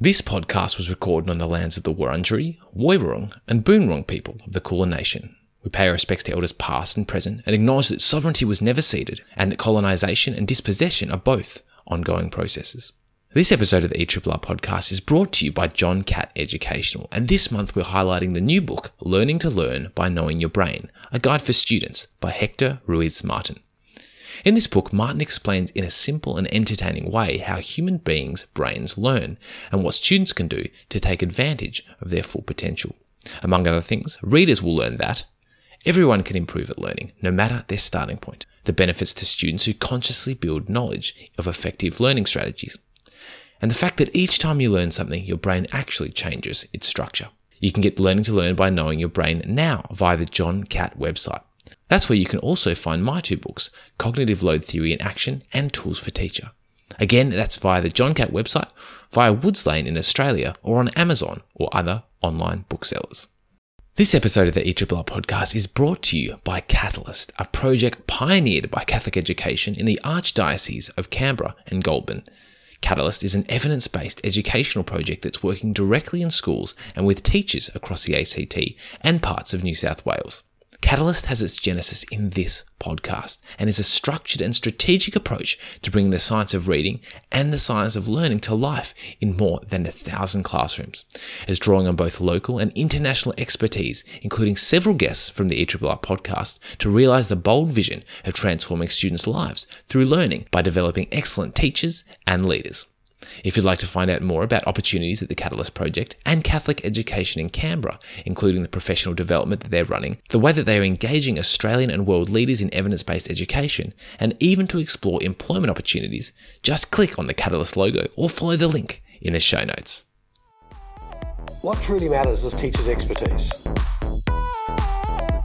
This podcast was recorded on the lands of the Wurundjeri, Woiwurrung, and Boonwurrung people of the Kulin Nation. We pay our respects to elders past and present and acknowledge that sovereignty was never ceded and that colonisation and dispossession are both ongoing processes. This episode of the ERRR podcast is brought to you by John Catt Educational, and this month we're highlighting the new book, Learning to Learn by Knowing Your Brain, a guide for students by Hector Ruiz Martin. In this book, Martin explains in a simple and entertaining way how human beings' brains learn and what students can do to take advantage of their full potential. Among other things, readers will learn that everyone can improve at learning, no matter their starting point, the benefits to students who consciously build knowledge of effective learning strategies, and the fact that each time you learn something, your brain actually changes its structure. You can get learning to learn by knowing your brain now via the John Catt website. That's where you can also find my two books, Cognitive Load Theory in Action and Tools for Teacher. Again, that's via the John Catt website, via Woodslane in Australia, or on Amazon or other online booksellers. This episode of the ERRR podcast is brought to you by Catalyst, a project pioneered by Catholic education in the Archdiocese of Canberra and Goulburn. Catalyst is an evidence based educational project that's working directly in schools and with teachers across the ACT and parts of New South Wales. Catalyst has its genesis in this podcast and is a structured and strategic approach to bringing the science of reading and the science of learning to life in more than a thousand classrooms. It's drawing on both local and international expertise, including several guests from the ERRR podcast, to realize the bold vision of transforming students' lives through learning by developing excellent teachers and leaders. If you'd like to find out more about opportunities at the Catalyst Project and Catholic education in Canberra, including the professional development that they're running, the way that they are engaging Australian and world leaders in evidence based education, and even to explore employment opportunities, just click on the Catalyst logo or follow the link in the show notes. What truly matters is teachers' expertise.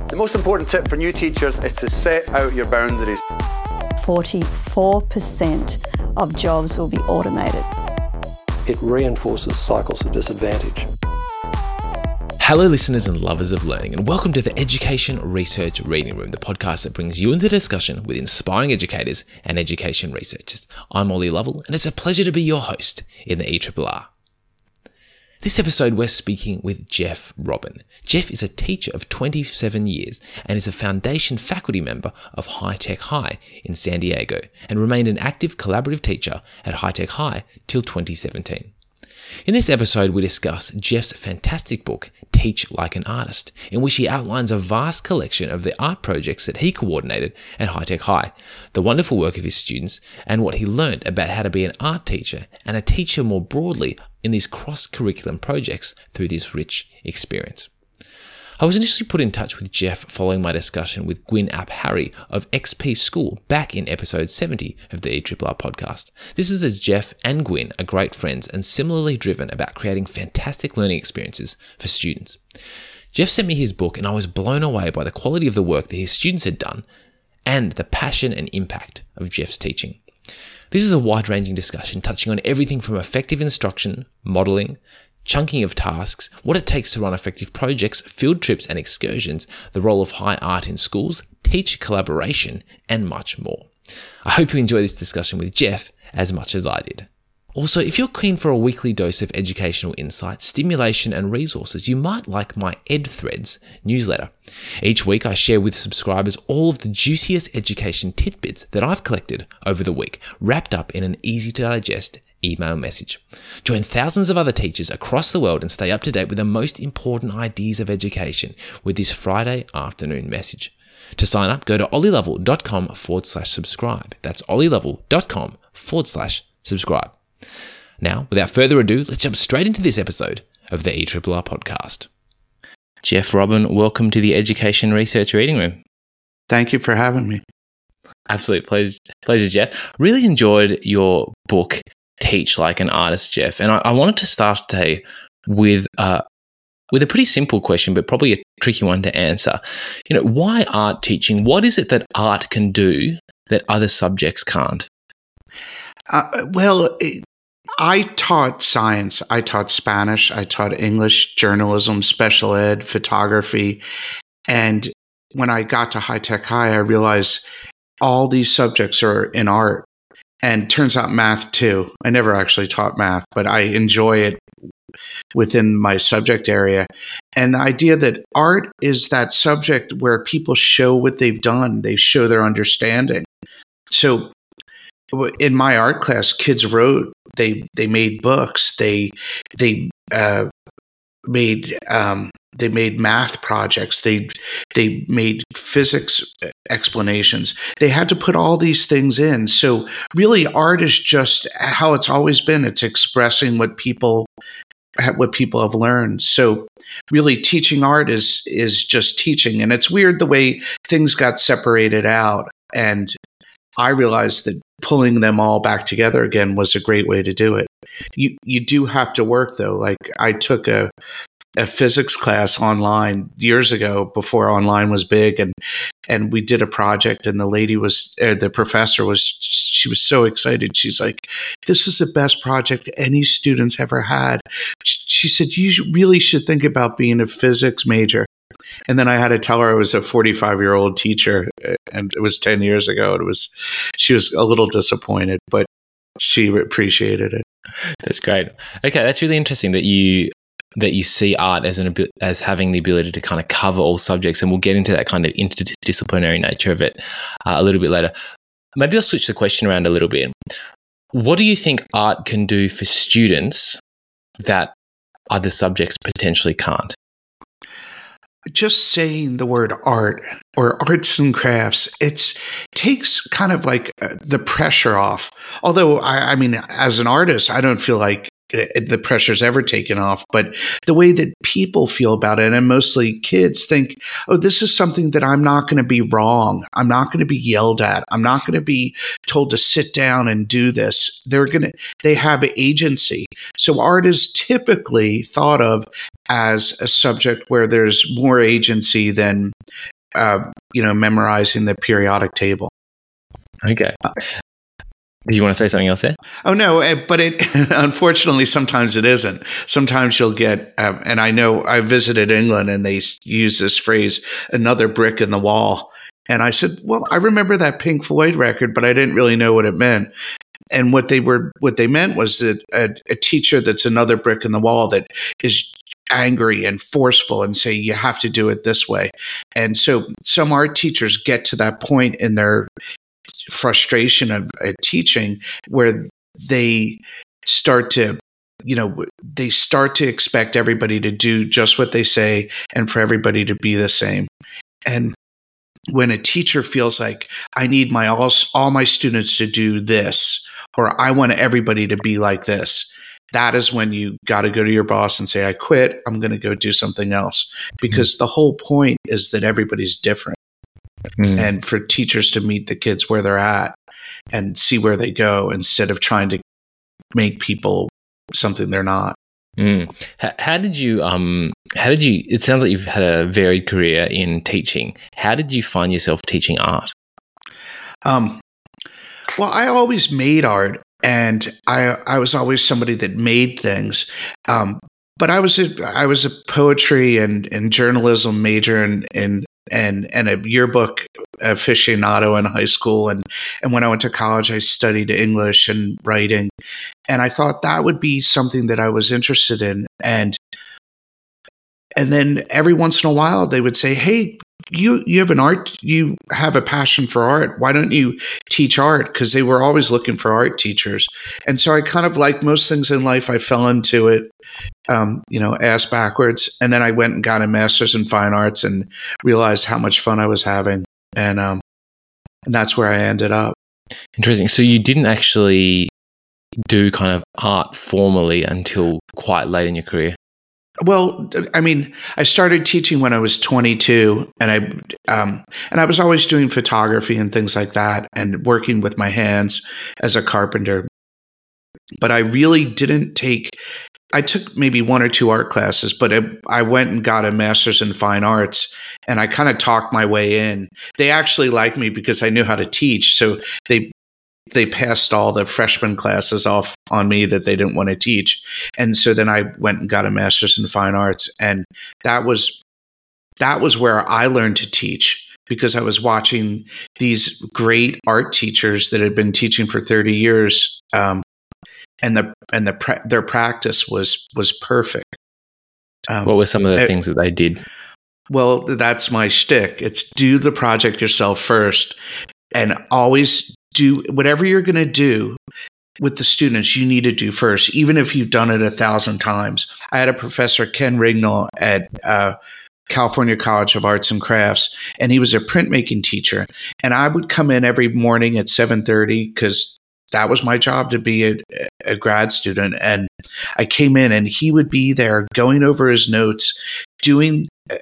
The most important tip for new teachers is to set out your boundaries. 44% of jobs will be automated. It reinforces cycles of disadvantage. Hello, listeners and lovers of learning, and welcome to the Education Research Reading Room, the podcast that brings you into discussion with inspiring educators and education researchers. I'm Ollie Lovell, and it's a pleasure to be your host in the ERRR. This episode, we're speaking with Jeff Robin. Jeff is a teacher of 27 years and is a foundation faculty member of High Tech High in San Diego and remained an active collaborative teacher at High Tech High till 2017. In this episode, we discuss Jeff's fantastic book, Teach Like an Artist, in which he outlines a vast collection of the art projects that he coordinated at High Tech High, the wonderful work of his students, and what he learned about how to be an art teacher and a teacher more broadly in these cross curriculum projects through this rich experience. I was initially put in touch with Jeff following my discussion with Gwyn Ap Harri of XP School back in episode 70 of the ERRR podcast. This is as Jeff and Gwyn are great friends and similarly driven about creating fantastic learning experiences for students. Jeff sent me his book and I was blown away by the quality of the work that his students had done and the passion and impact of Jeff's teaching. This is a wide ranging discussion touching on everything from effective instruction, modelling, chunking of tasks, what it takes to run effective projects, field trips and excursions, the role of high art in schools, teacher collaboration, and much more. I hope you enjoy this discussion with Jeff as much as I did. Also, if you're keen for a weekly dose of educational insight, stimulation, and resources, you might like my Ed Threads newsletter. Each week, I share with subscribers all of the juiciest education tidbits that I've collected over the week, wrapped up in an easy to digest email message. Join thousands of other teachers across the world and stay up to date with the most important ideas of education with this Friday afternoon message. To sign up, go to ollielovell.com forward slash subscribe. That's ollielovell.com forward slash subscribe. Now, without further ado, let's jump straight into this episode of the ERRR podcast. Jeff Robin, welcome to the Education Research Reading Room. Thank you for having me. Absolute pleasure, pleasure, Jeff. Really enjoyed your book, Teach Like an Artist, Jeff. And I, I wanted to start today with uh, with a pretty simple question, but probably a tricky one to answer. You know, why art teaching? What is it that art can do that other subjects can't? Uh, well, I taught science. I taught Spanish. I taught English, journalism, special ed, photography. And when I got to high tech high, I realized all these subjects are in art. and turns out math too. I never actually taught math, but I enjoy it within my subject area. And the idea that art is that subject where people show what they've done, they show their understanding. So in my art class, kids wrote, they they made books, they they uh, made um, they made math projects they they made physics explanations. They had to put all these things in. So really art is just how it's always been. It's expressing what people what people have learned. So really teaching art is is just teaching. And it's weird the way things got separated out and i realized that pulling them all back together again was a great way to do it. You you do have to work though. Like i took a a physics class online years ago before online was big and and we did a project and the lady was uh, the professor was she was so excited. She's like this is the best project any students ever had. She said you really should think about being a physics major and then I had to tell her I was a 45 year old teacher uh, and it was 10 years ago. It was, she was a little disappointed, but she appreciated it. That's great. Okay, that's really interesting that you that you see art as an as having the ability to kind of cover all subjects, and we'll get into that kind of interdisciplinary nature of it uh, a little bit later. Maybe I'll switch the question around a little bit. What do you think art can do for students that other subjects potentially can't? Just saying the word art or arts and crafts, it takes kind of like uh, the pressure off. Although, I, I mean, as an artist, I don't feel like the pressure's ever taken off, but the way that people feel about it, and mostly kids think, oh, this is something that I'm not going to be wrong. I'm not going to be yelled at. I'm not going to be told to sit down and do this. They're going to, they have agency. So art is typically thought of as a subject where there's more agency than, uh, you know, memorizing the periodic table. Okay. Do you want to say something else there? Oh no, eh, but it unfortunately sometimes it isn't. Sometimes you'll get, um, and I know I visited England and they use this phrase, "another brick in the wall," and I said, "Well, I remember that Pink Floyd record, but I didn't really know what it meant." And what they were, what they meant was that a, a teacher that's another brick in the wall that is angry and forceful and say you have to do it this way. And so some art teachers get to that point in their frustration of uh, teaching where they start to you know they start to expect everybody to do just what they say and for everybody to be the same. And when a teacher feels like i need my all, all my students to do this or i want everybody to be like this that is when you got to go to your boss and say i quit. I'm going to go do something else. Because the whole point is that everybody's different mm. and for teachers to meet the kids where they're at and see where they go instead of trying to make people something they're not. Mm. How, how, did you um how did you it sounds like you've had a varied career in teaching. How did you find yourself teaching art? Um well, I always made art and I I was always somebody that made things. Um, but I was a I was a poetry and, and journalism major in, in and and a yearbook aficionado in high school. And and when I went to college I studied English and writing. And I thought that would be something that I was interested in. And and then every once in a while they would say hey you you have an art you have a passion for art. Why don't you teach art? Because they were always looking for art teachers. And so i kind of like most things in life i fell into it um, you know ass backwards and then i went and got a master's in fine arts and realized how much fun i was having and um and that's where i ended up interesting so you didn't actually do kind of art formally until quite late in your career well, I mean, I started teaching when I was 22, and I um, and I was always doing photography and things like that, and working with my hands as a carpenter. But I really didn't take. I took maybe one or two art classes, but I, I went and got a master's in fine arts, and I kind of talked my way in. They actually liked me because I knew how to teach, so they they passed all the freshman classes off on me that they didn't want to teach. And so then I went and got a master's in fine arts. And that was that was where I learned to teach because I was watching these great art teachers that had been teaching for 30 years. Um, and the and the pra- their practice was was perfect. Um, what were some of the it, things that they did? Well, that's my shtick. It's do the project yourself first, and always do whatever you're going to do with the students. You need to do first, even if you've done it a thousand times. I had a professor, Ken Rignall, at uh, California College of Arts and Crafts, and he was a printmaking teacher. And I would come in every morning at seven thirty because that was my job to be a, a, grad student. And I came in, and he would be there going over his notes, doing uh,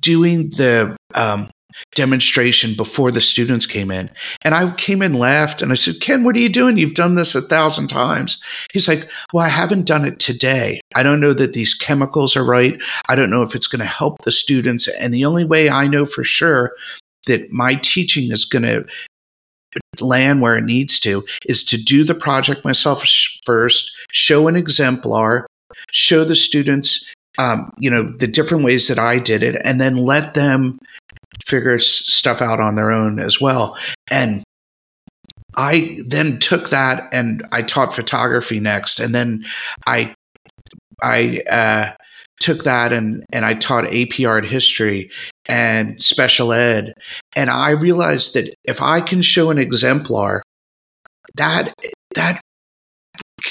doing the um, demonstration before the students came in. And I came in, laughed, and I said, Ken, what are you doing? You've done this a thousand times. He's like, Well, I haven't done it today. I don't know that these chemicals are right. I don't know if it's going to help the students. And the only way I know for sure that my teaching is going to land where it needs to is to do the project myself first, show an exemplar, show the students um, you know the different ways that I did it, and then let them figure stuff out on their own as well. And I then took that and I taught photography next, and then I I uh, took that and and I taught AP art history and special ed, and I realized that if I can show an exemplar, that that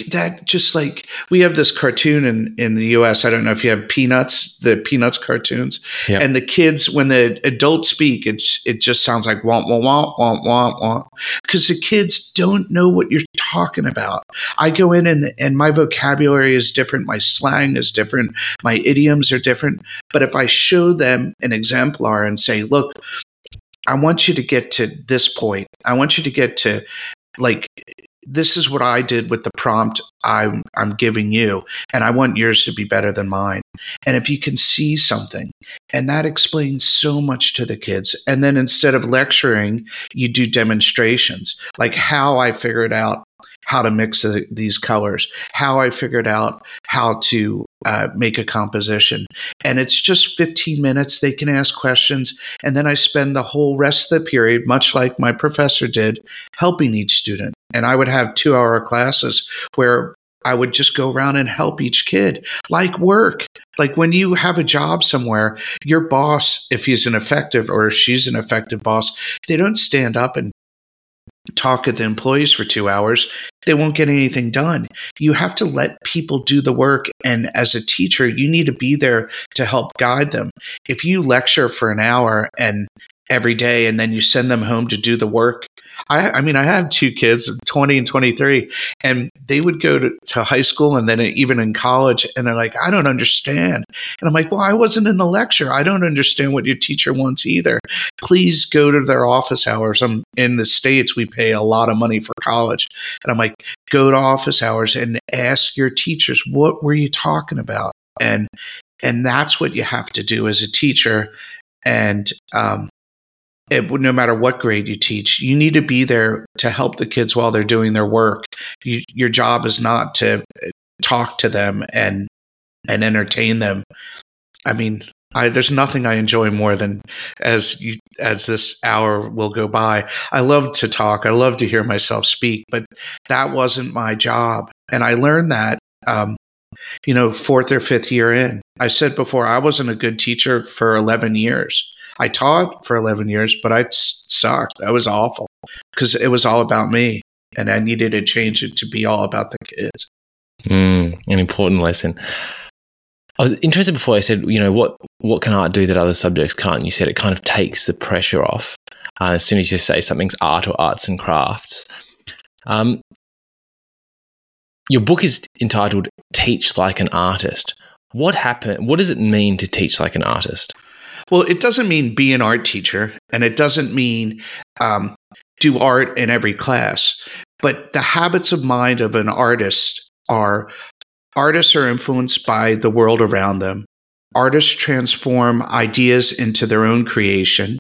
that just like we have this cartoon in in the US. I don't know if you have Peanuts, the Peanuts cartoons, yep. and the kids when the adults speak, it's it just sounds like womp womp womp womp womp womp because the kids don't know what you're talking about. I go in and and my vocabulary is different, my slang is different, my idioms are different. But if I show them an exemplar and say, look, I want you to get to this point. I want you to get to like this is what I did with the prompt I'm, I'm giving you, and I want yours to be better than mine. And if you can see something, and that explains so much to the kids. And then instead of lecturing, you do demonstrations, like how I figured out how to mix the, these colors, how I figured out how to uh, make a composition. And it's just 15 minutes. They can ask questions. And then I spend the whole rest of the period, much like my professor did, helping each student. And I would have two hour classes where I would just go around and help each kid, like work. Like when you have a job somewhere, your boss, if he's an effective or if she's an effective boss, they don't stand up and talk at the employees for two hours, they won't get anything done. You have to let people do the work. And as a teacher, you need to be there to help guide them. If you lecture for an hour and every day and then you send them home to do the work I, I mean, I have two kids, 20 and 23, and they would go to, to high school and then even in college, and they're like, I don't understand. And I'm like, well, I wasn't in the lecture. I don't understand what your teacher wants either. Please go to their office hours. I'm in the States, we pay a lot of money for college. And I'm like, go to office hours and ask your teachers, what were you talking about? And and that's what you have to do as a teacher. And um, it, no matter what grade you teach, you need to be there to help the kids while they're doing their work. You, your job is not to uh, talk to them and and entertain them. I mean, I, there's nothing I enjoy more than as you as this hour will go by. I love to talk. I love to hear myself speak, but that wasn't my job, and I learned that. Um, you know, fourth or fifth year in. I said before, I wasn't a good teacher for 11 years. I taught for 11 years, but I sucked. I was awful because it was all about me. And I needed to change it to be all about the kids. Mm, an important lesson. I was interested before I said, you know, what what can art do that other subjects can't? You said it kind of takes the pressure off. Uh, as soon as you say something's art or arts and crafts. Um, your book is entitled "Teach Like an Artist." What happened? What does it mean to teach like an artist? Well, it doesn't mean be an art teacher, and it doesn't mean um, do art in every class. But the habits of mind of an artist are artists are influenced by the world around them. Artists transform ideas into their own creation.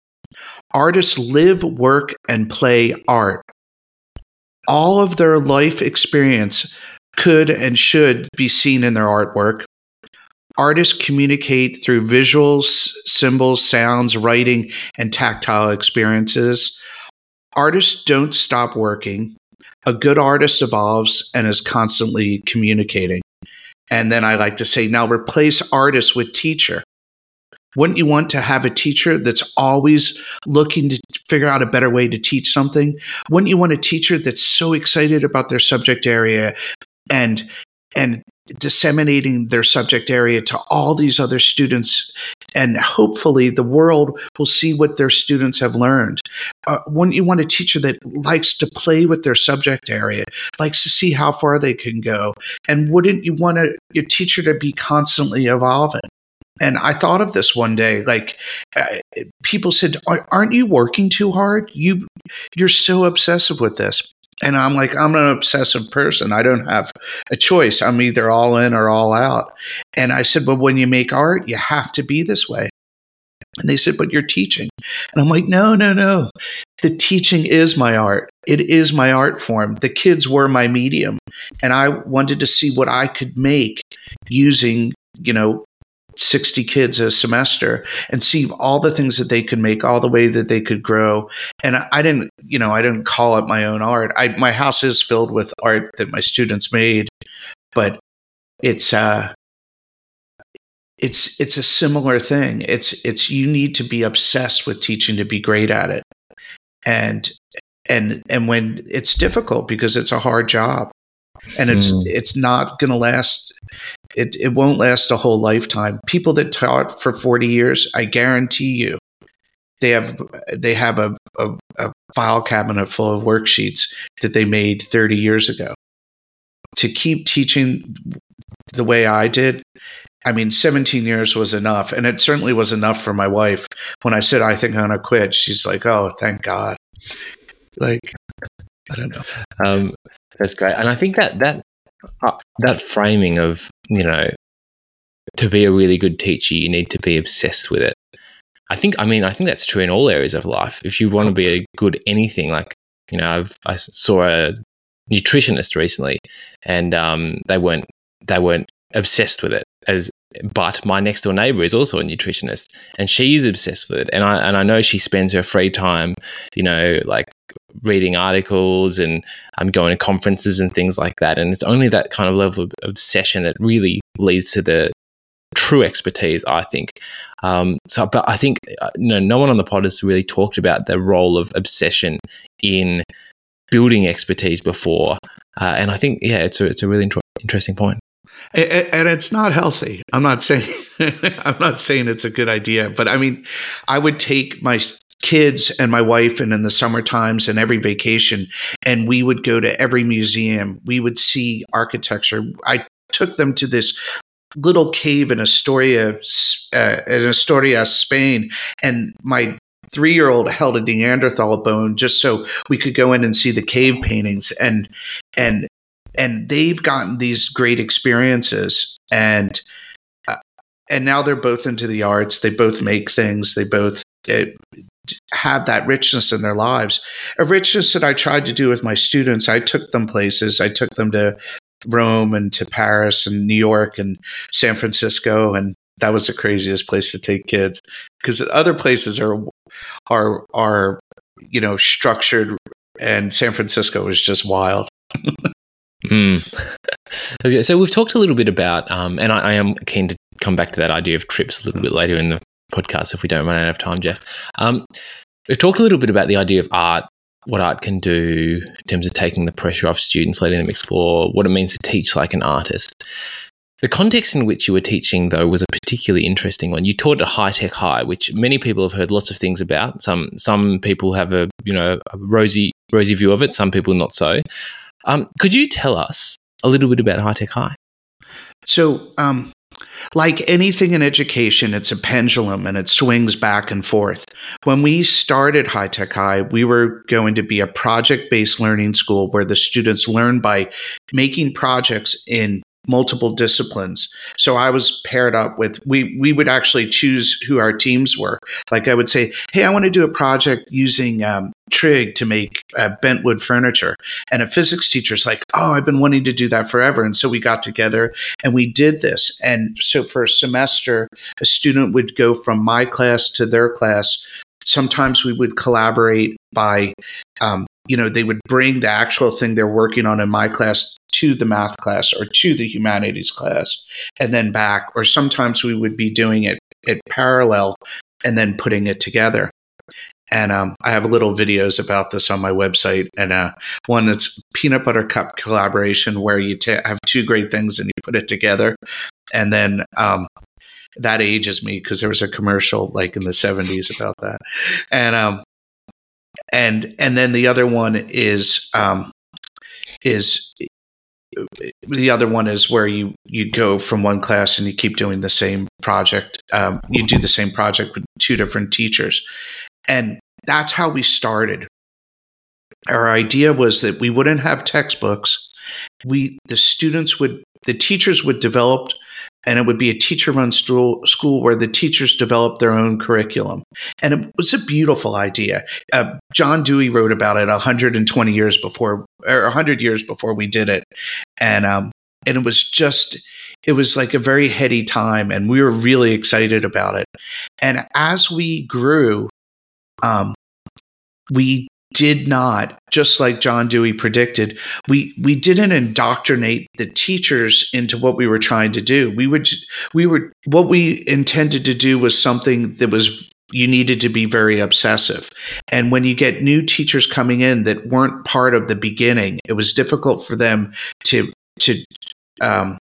Artists live, work, and play art. All of their life experience could and should be seen in their artwork. Artists communicate through visuals, symbols, sounds, writing, and tactile experiences. Artists don't stop working. A good artist evolves and is constantly communicating. And then I like to say, now replace artist with teacher. Wouldn't you want to have a teacher that's always looking to figure out a better way to teach something? Wouldn't you want a teacher that's so excited about their subject area and and disseminating their subject area to all these other students and hopefully the world will see what their students have learned uh, wouldn't you want a teacher that likes to play with their subject area likes to see how far they can go and wouldn't you want a, your teacher to be constantly evolving and I thought of this one day. Like, uh, people said, "Aren't you working too hard? You, you're so obsessive with this." And I'm like, I'm an obsessive person. I don't have a choice. I'm either all in or all out. And I said, But when you make art, you have to be this way. And they said, But you're teaching. And I'm like, No, no, no. The teaching is my art. It is my art form. The kids were my medium. And I wanted to see what I could make using, you know, 60 kids a semester and see all the things that they could make all the way that they could grow. And i didn't you know i didn't call it my own art. I, my house is filled with art that my students made but it's uh it's it's a similar thing. It's it's you need to be obsessed with teaching to be great at it. And and and when it's difficult because it's a hard job and it's mm. it's not going to last it, it won't last a whole lifetime. People that taught for 40 years, I guarantee you, they have they have a, a, a file cabinet full of worksheets that they made 30 years ago. To keep teaching the way I did, I mean, 17 years was enough. And it certainly was enough for my wife. When I said, I think I'm going to quit, she's like, oh, thank God. Like, I don't know. Um, that's great. And I think that, that, uh, that framing of you know, to be a really good teacher, you need to be obsessed with it. I think, I mean, I think that's true in all areas of life. If you want to be a good anything, like, you know, I've, I saw a nutritionist recently and um, they weren't, they weren't obsessed with it as, but my next door neighbor is also a nutritionist and she's obsessed with it. And I, and I know she spends her free time, you know, like reading articles and I'm um, going to conferences and things like that. And it's only that kind of level of obsession that really leads to the true expertise, I think. Um, so, but I think uh, you know, no one on the pod has really talked about the role of obsession in building expertise before. Uh, and I think, yeah, it's a, it's a really interesting point. And it's not healthy. I'm not saying I'm not saying it's a good idea, but I mean, I would take my kids and my wife and in the summer times and every vacation and we would go to every museum. We would see architecture. I took them to this little cave in astoria uh, in astoria spain and my three year old held a neanderthal bone just so we could go in and see the cave paintings and and and they've gotten these great experiences and uh, and now they're both into the arts. They both make things. They both have that richness in their lives. A richness that I tried to do with my students. I took them places. I took them to Rome and to Paris and New York and San Francisco, and that was the craziest place to take kids because other places are are are you know structured, and San Francisco was just wild. mm. So we've talked a little bit about, um, and I, I am keen to come back to that idea of trips a little bit later in the podcast if we don't run out of time, Jeff. Um, we've talked a little bit about the idea of art, what art can do in terms of taking the pressure off students, letting them explore what it means to teach like an artist. The context in which you were teaching, though, was a particularly interesting one. You taught at High Tech High, which many people have heard lots of things about. Some some people have a you know a rosy rosy view of it. Some people not so. Um, could you tell us a little bit about High Tech High? So, um, like anything in education, it's a pendulum and it swings back and forth. When we started High Tech High, we were going to be a project based learning school where the students learn by making projects in multiple disciplines. So I was paired up with we we would actually choose who our teams were. Like I would say, hey, I want to do a project using um, trig to make uh, bentwood furniture, and a physics teacher's like, oh, I've been wanting to do that forever, and so we got together and we did this. And so for a semester, a student would go from my class to their class. Sometimes we would collaborate by um, you know, they would bring the actual thing they're working on in my class to the math class or to the humanities class and then back. Or sometimes we would be doing it at parallel and then putting it together. And um, I have little videos about this on my website, and uh, one that's peanut butter cup collaboration, where you t- have two great things and you put it together, and then um, that ages me because there was a commercial like in the 70s about that and um and and then the other one is um, is the other one is where you you go from one class and you keep doing the same project. Um, you do the same project with two different teachers, and that's how we started. Our idea was that we wouldn't have textbooks. We the students would the teachers would develop and it would be a teacher run school, where the teachers developed their own curriculum. And it was a beautiful idea. Uh, John Dewey wrote about it 120 years before, or 100 years before we did it. And, um, and it was just, it was like a very heady time, and we were really excited about it. And as we grew, um, we did not, just like John Dewey predicted, we we didn't indoctrinate the teachers into what we were trying to do. We would we were what we intended to do was something that was you needed to be very obsessive. And when you get new teachers coming in that weren't part of the beginning, it was difficult for them to to um,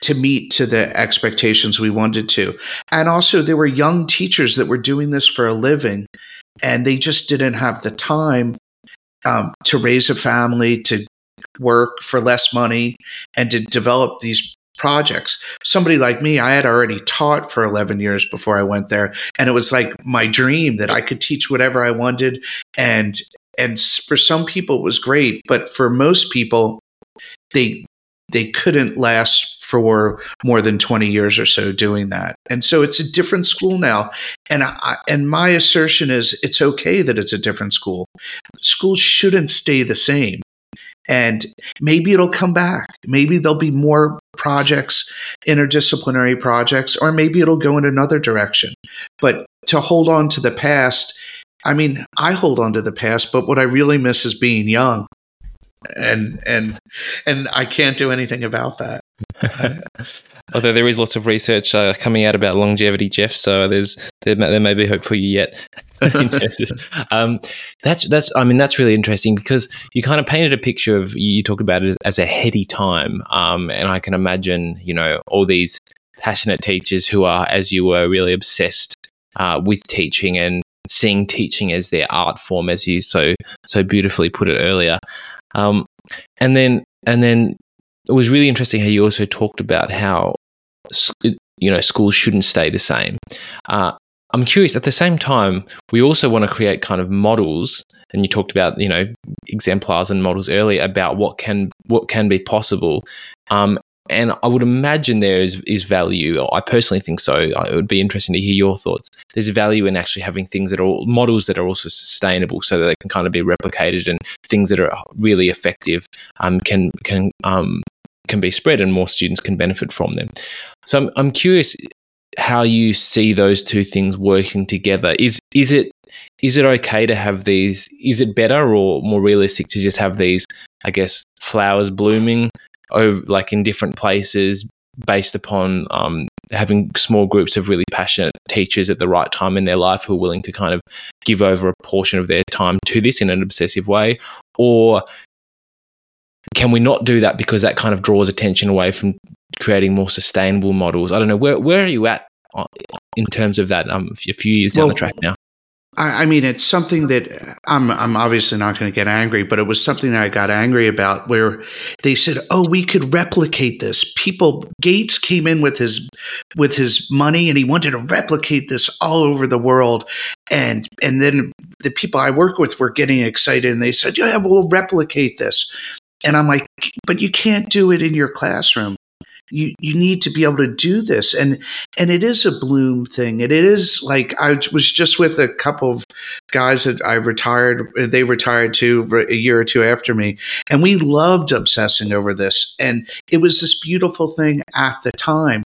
to meet to the expectations we wanted to. And also, there were young teachers that were doing this for a living and they just didn't have the time um, to raise a family, to work for less money, and to develop these projects. Somebody like me, I had already taught for 11 years before I went there, and it was like my dream that I could teach whatever I wanted. And and for some people, it was great, but for most people, they they couldn't last for more than 20 years or so doing that. And so it's a different school now. And I, and my assertion is it's okay that it's a different school. Schools shouldn't stay the same. And maybe it'll come back. Maybe there'll be more projects, interdisciplinary projects, or maybe it'll go in another direction. But to hold on to the past, I mean, I hold on to the past, but what I really miss is being young and and and I can't do anything about that. Although there is lots of research uh, coming out about longevity, Jeff. So there's there may, there may be hope for you yet. um, that's that's I mean that's really interesting because you kind of painted a picture of you talk about it as, as a heady time, um, and I can imagine you know all these passionate teachers who are, as you were, really obsessed uh, with teaching and seeing teaching as their art form, as you so so beautifully put it earlier. Um, and then and then it was really interesting how you also talked about how you know schools shouldn't stay the same. Uh, I'm curious. At the same time, we also want to create kind of models, and you talked about you know exemplars and models earlier about what can what can be possible. Um, and I would imagine there is, is value. I personally think so. It would be interesting to hear your thoughts. There's value in actually having things that are models that are also sustainable, so that they can kind of be replicated, and things that are really effective um, can can um, can be spread, and more students can benefit from them. So I'm, I'm curious how you see those two things working together. Is is it is it okay to have these? Is it better or more realistic to just have these? I guess flowers blooming over like in different places based upon um, having small groups of really passionate teachers at the right time in their life who are willing to kind of give over a portion of their time to this in an obsessive way. Or can we not do that because that kind of draws attention away from creating more sustainable models? I don't know. Where where are you at uh, in terms of that? Um, a few years down the track now I, I mean, it's something that uh, I'm I'm obviously not going to get angry, but it was something that I got angry about where they said, "Oh, we could replicate this." People Gates came in with his with his money and he wanted to replicate this all over the world. And and then the people I work with were getting excited and they said, "Yeah, we'll replicate this." And I'm like, "But you can't do it in your classroom." You you need to be able to do this. And and it is a bloom thing. And it is like i was just with a couple of guys that i retired they retired too a year or two after me. And we loved obsessing over this. And it was this beautiful thing at the time.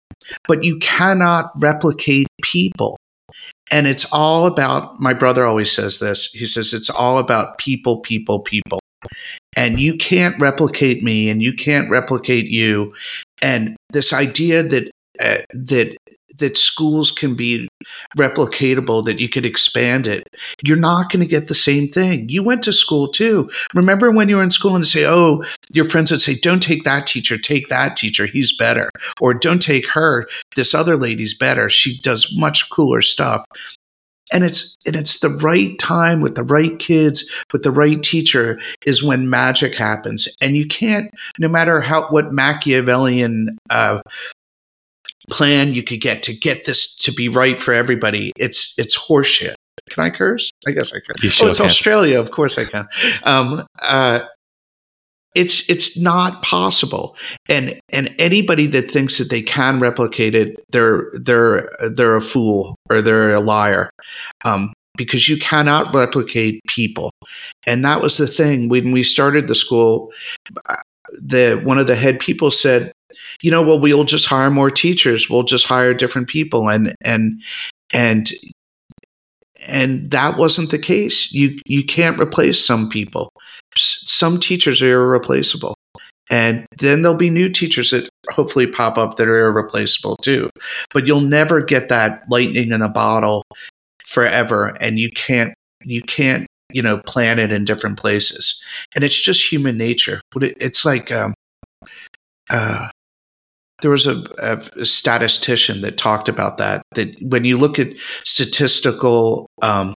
But you cannot replicate people. And it's all about my brother always says this he says it's all about people people people. And you can't replicate me and you can't replicate you and this idea that uh, that that schools can be replicatable that you could expand it you're not going to get the same thing. You went to school too. Remember when you were in school and say oh your friends would say don't take that teacher take that teacher he's better or don't take her this other lady's better she does much cooler stuff and it's and it's the right time with the right kids with the right teacher is when magic happens. And you can't no matter how what machiavellian uh, plan you could get to get this to be right for everybody it's it's horseshit. Can i curse? I guess i can. Sure oh it's can. australia. Of course i can. Um, uh, it's it's not possible. And and anybody that thinks that they can replicate it they're they're they're a fool or they're a liar um, because you cannot replicate people. And that was the thing when we started the school uh, the one of the head people said you know well we'll just hire more teachers. We'll just hire different people. And and and and that wasn't the case. You you can't replace some people some teachers are irreplaceable. And then there'll be new teachers that hopefully pop up that are irreplaceable too. But you'll never get that lightning in a bottle forever and you can't you can't you know plan it in different places. And it's just human nature. It's like um uh there was a, a, statistician that talked about that that when you look at statistical um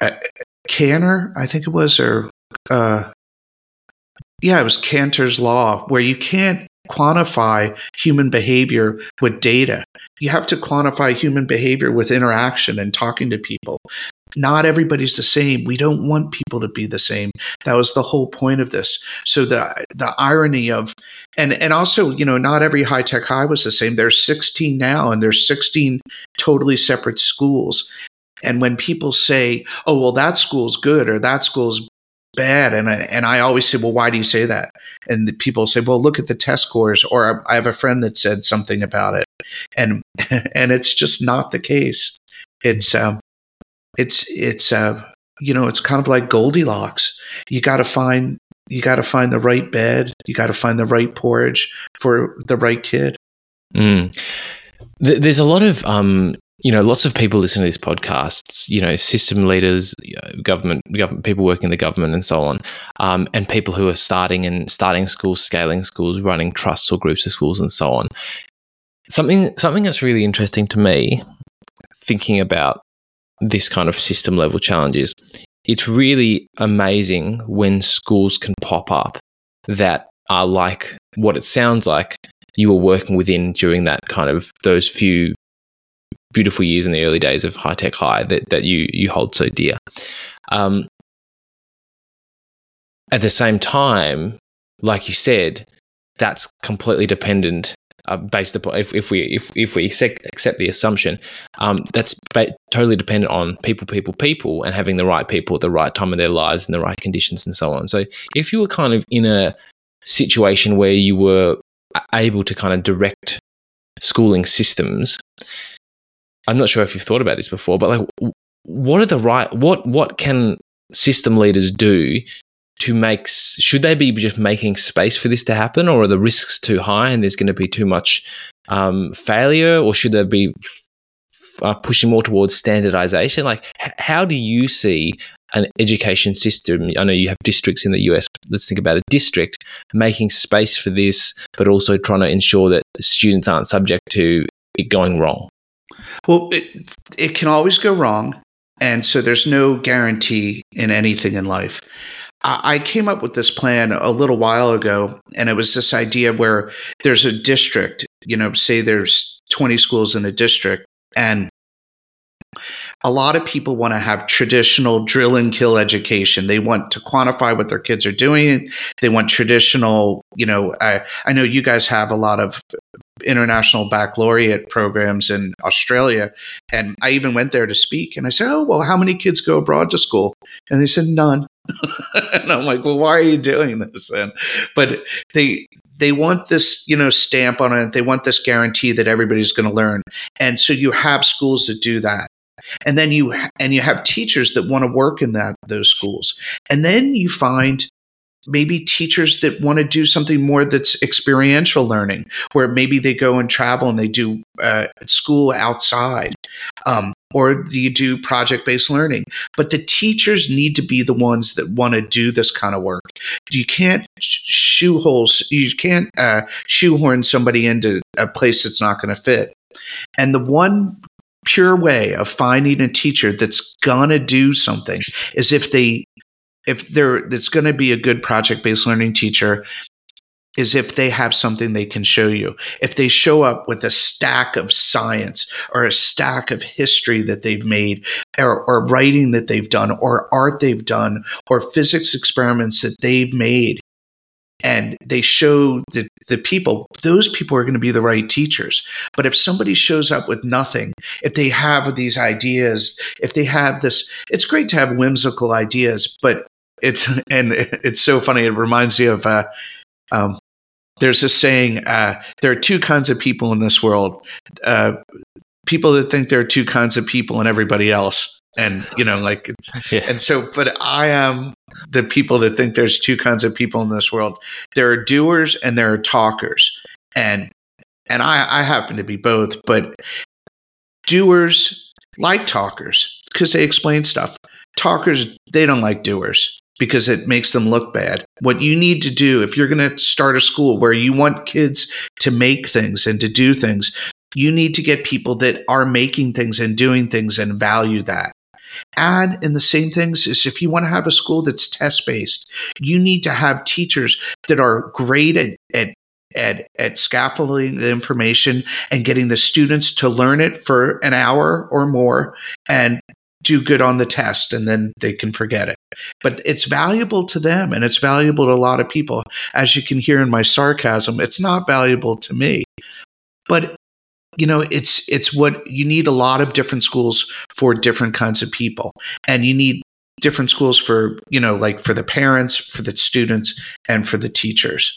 uh, canner i think it was or uh yeah it was cantor's law where you can't quantify human behavior with data. You have to quantify human behavior with interaction and talking to people. Not everybody's the same. We don't want people to be the same. That was the whole point of this. So the the irony of and and also you know not every high tech high was the same. There's 16 now and there's 16 totally separate schools. And when people say oh well that school's good or that school's bad. And I, and I always say well why do you say that? And the people say well look at the test scores. Or I have a friend that said something about it. And and it's just not the case. It's um it's it's uh you know it's kind of like goldilocks. You got to find you got to find the right bed. You got to find the right porridge for the right kid. Mm. There's a lot of, um, you know, lots of people listen to these podcasts. You know, system leaders, government, government people working in the government, and so on, um, and people who are starting and starting schools, scaling schools, running trusts or groups of schools, and so on. Something, something that's really interesting to me, thinking about this kind of system level challenges. It's really amazing when schools can pop up that are like what it sounds like you were working within during that kind of those few beautiful years in the early days of high tech high that, that you you hold so dear. Um, at the same time, like you said, that's completely dependent. Uh, based upon if, if we if, if we accept, the assumption um, that's ba- totally dependent on people people people and having the right people at the right time of their lives and the right conditions and so on so if you were kind of in a situation where you were able to kind of direct schooling systems. I'm not sure if you've thought about this before, but like, what are the right what what can system leaders do to make should they be just making space for this to happen, or are the risks too high and there's going to be too much um, failure, or should there be uh, pushing more towards standardization? Like, h- how do you see an education system? I know you have districts in the US. Let's think about a district making space for this, but also trying to ensure that students aren't subject to it going wrong. Well it, it can always go wrong and so there's no guarantee in anything in life I I came up with this plan a little while ago, and it was this idea where there's a district, you know, say there's 20 schools in a district, and a lot of people want to have traditional drill and kill education. They want to quantify what their kids are doing. They want traditional, you know, I, I know you guys have a lot of international baccalaureate programs in Australia. And I even went there to speak and I said, Oh, well, how many kids go abroad to school? And they said, None. and I'm like, Well, why are you doing this then? But they, they want this, you know, stamp on it. They want this guarantee that everybody's going to learn. And so you have schools that do that. And then you and you have teachers that want to work in that those schools. And then you find maybe teachers that want to do something more that's experiential learning, where maybe they go and travel and they do uh, school outside. Um, or you do project based learning. But the teachers need to be the ones that want to do this kind of work. You can't shoe holes, you can't uh, shoehorn somebody into a place that's not going to fit. And the one pure way of finding a teacher that's going to do something is if they if they're that's going to be a good project based learning teacher is if they have something they can show you. If they show up with a stack of science or a stack of history that they've made or, or writing that they've done or art they've done or physics experiments that they've made and they show the, the people, those people are going to be the right teachers. But if somebody shows up with nothing, if they have these ideas, if they have this, it's great to have whimsical ideas, but it's and it's so funny. It reminds me of uh, um, there's a saying: uh, there are two kinds of people in this world. Uh, people that think there are two kinds of people and everybody else, and you know, like, yeah. and so. But I am the people that think there's two kinds of people in this world. There are doers and there are talkers, and and I, I happen to be both. But doers like talkers because they explain stuff. Talkers they don't like doers because it makes them look bad. What you need to do if you're going to start a school where you want kids to make things and to do things, you need to get people that are making things and doing things and value that. And in the same things is if you want to have a school that's test based, you need to have teachers that are great at, at at, at scaffolding the information and getting the students to learn it for an hour or more and do good on the test and then they can forget it. But it's valuable to them and it's valuable to a lot of people. As you can hear in my sarcasm, it's not valuable to me. But you know, it's it's what you need a lot of different schools for different kinds of people. And you need different schools for, you know, like for the parents, for the students, and for the teachers.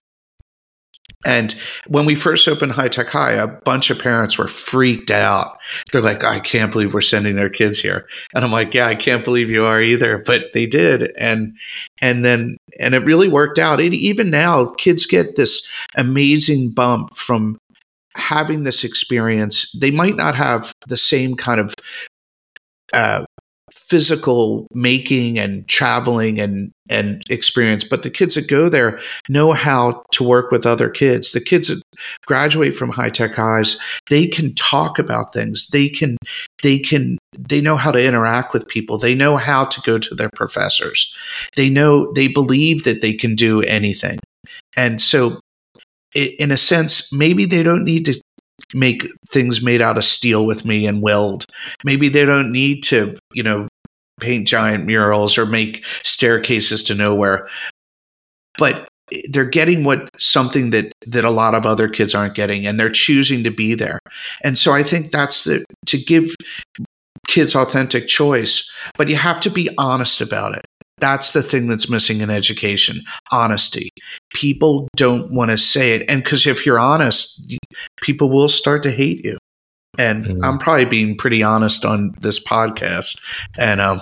And when we first opened High Tech High, a bunch of parents were freaked out. They're like, I can't believe we're sending their kids here. And I'm like, yeah, I can't believe you are either. But they did. And and then and it really worked out. It, even now, kids get this amazing bump from having this experience. They might not have the same kind of uh, physical making and traveling and and experience but the kids that go there know how to work with other kids. The kids that graduate from high tech highs they can talk about things. They can they can they know how to interact with people. They know how to go to their professors. They know they believe that they can do anything. And so in a sense maybe they don't need to make things made out of steel with me and weld. Maybe they don't need to, you know, paint giant murals or make staircases to nowhere. But they're getting what something that that a lot of other kids aren't getting and they're choosing to be there. And so I think that's the to give kids authentic choice, but you have to be honest about it. That's the thing that's missing in education honesty. People don't want to say it. And because if you're honest, people will start to hate you. And mm-hmm. I'm probably being pretty honest on this podcast. And, um,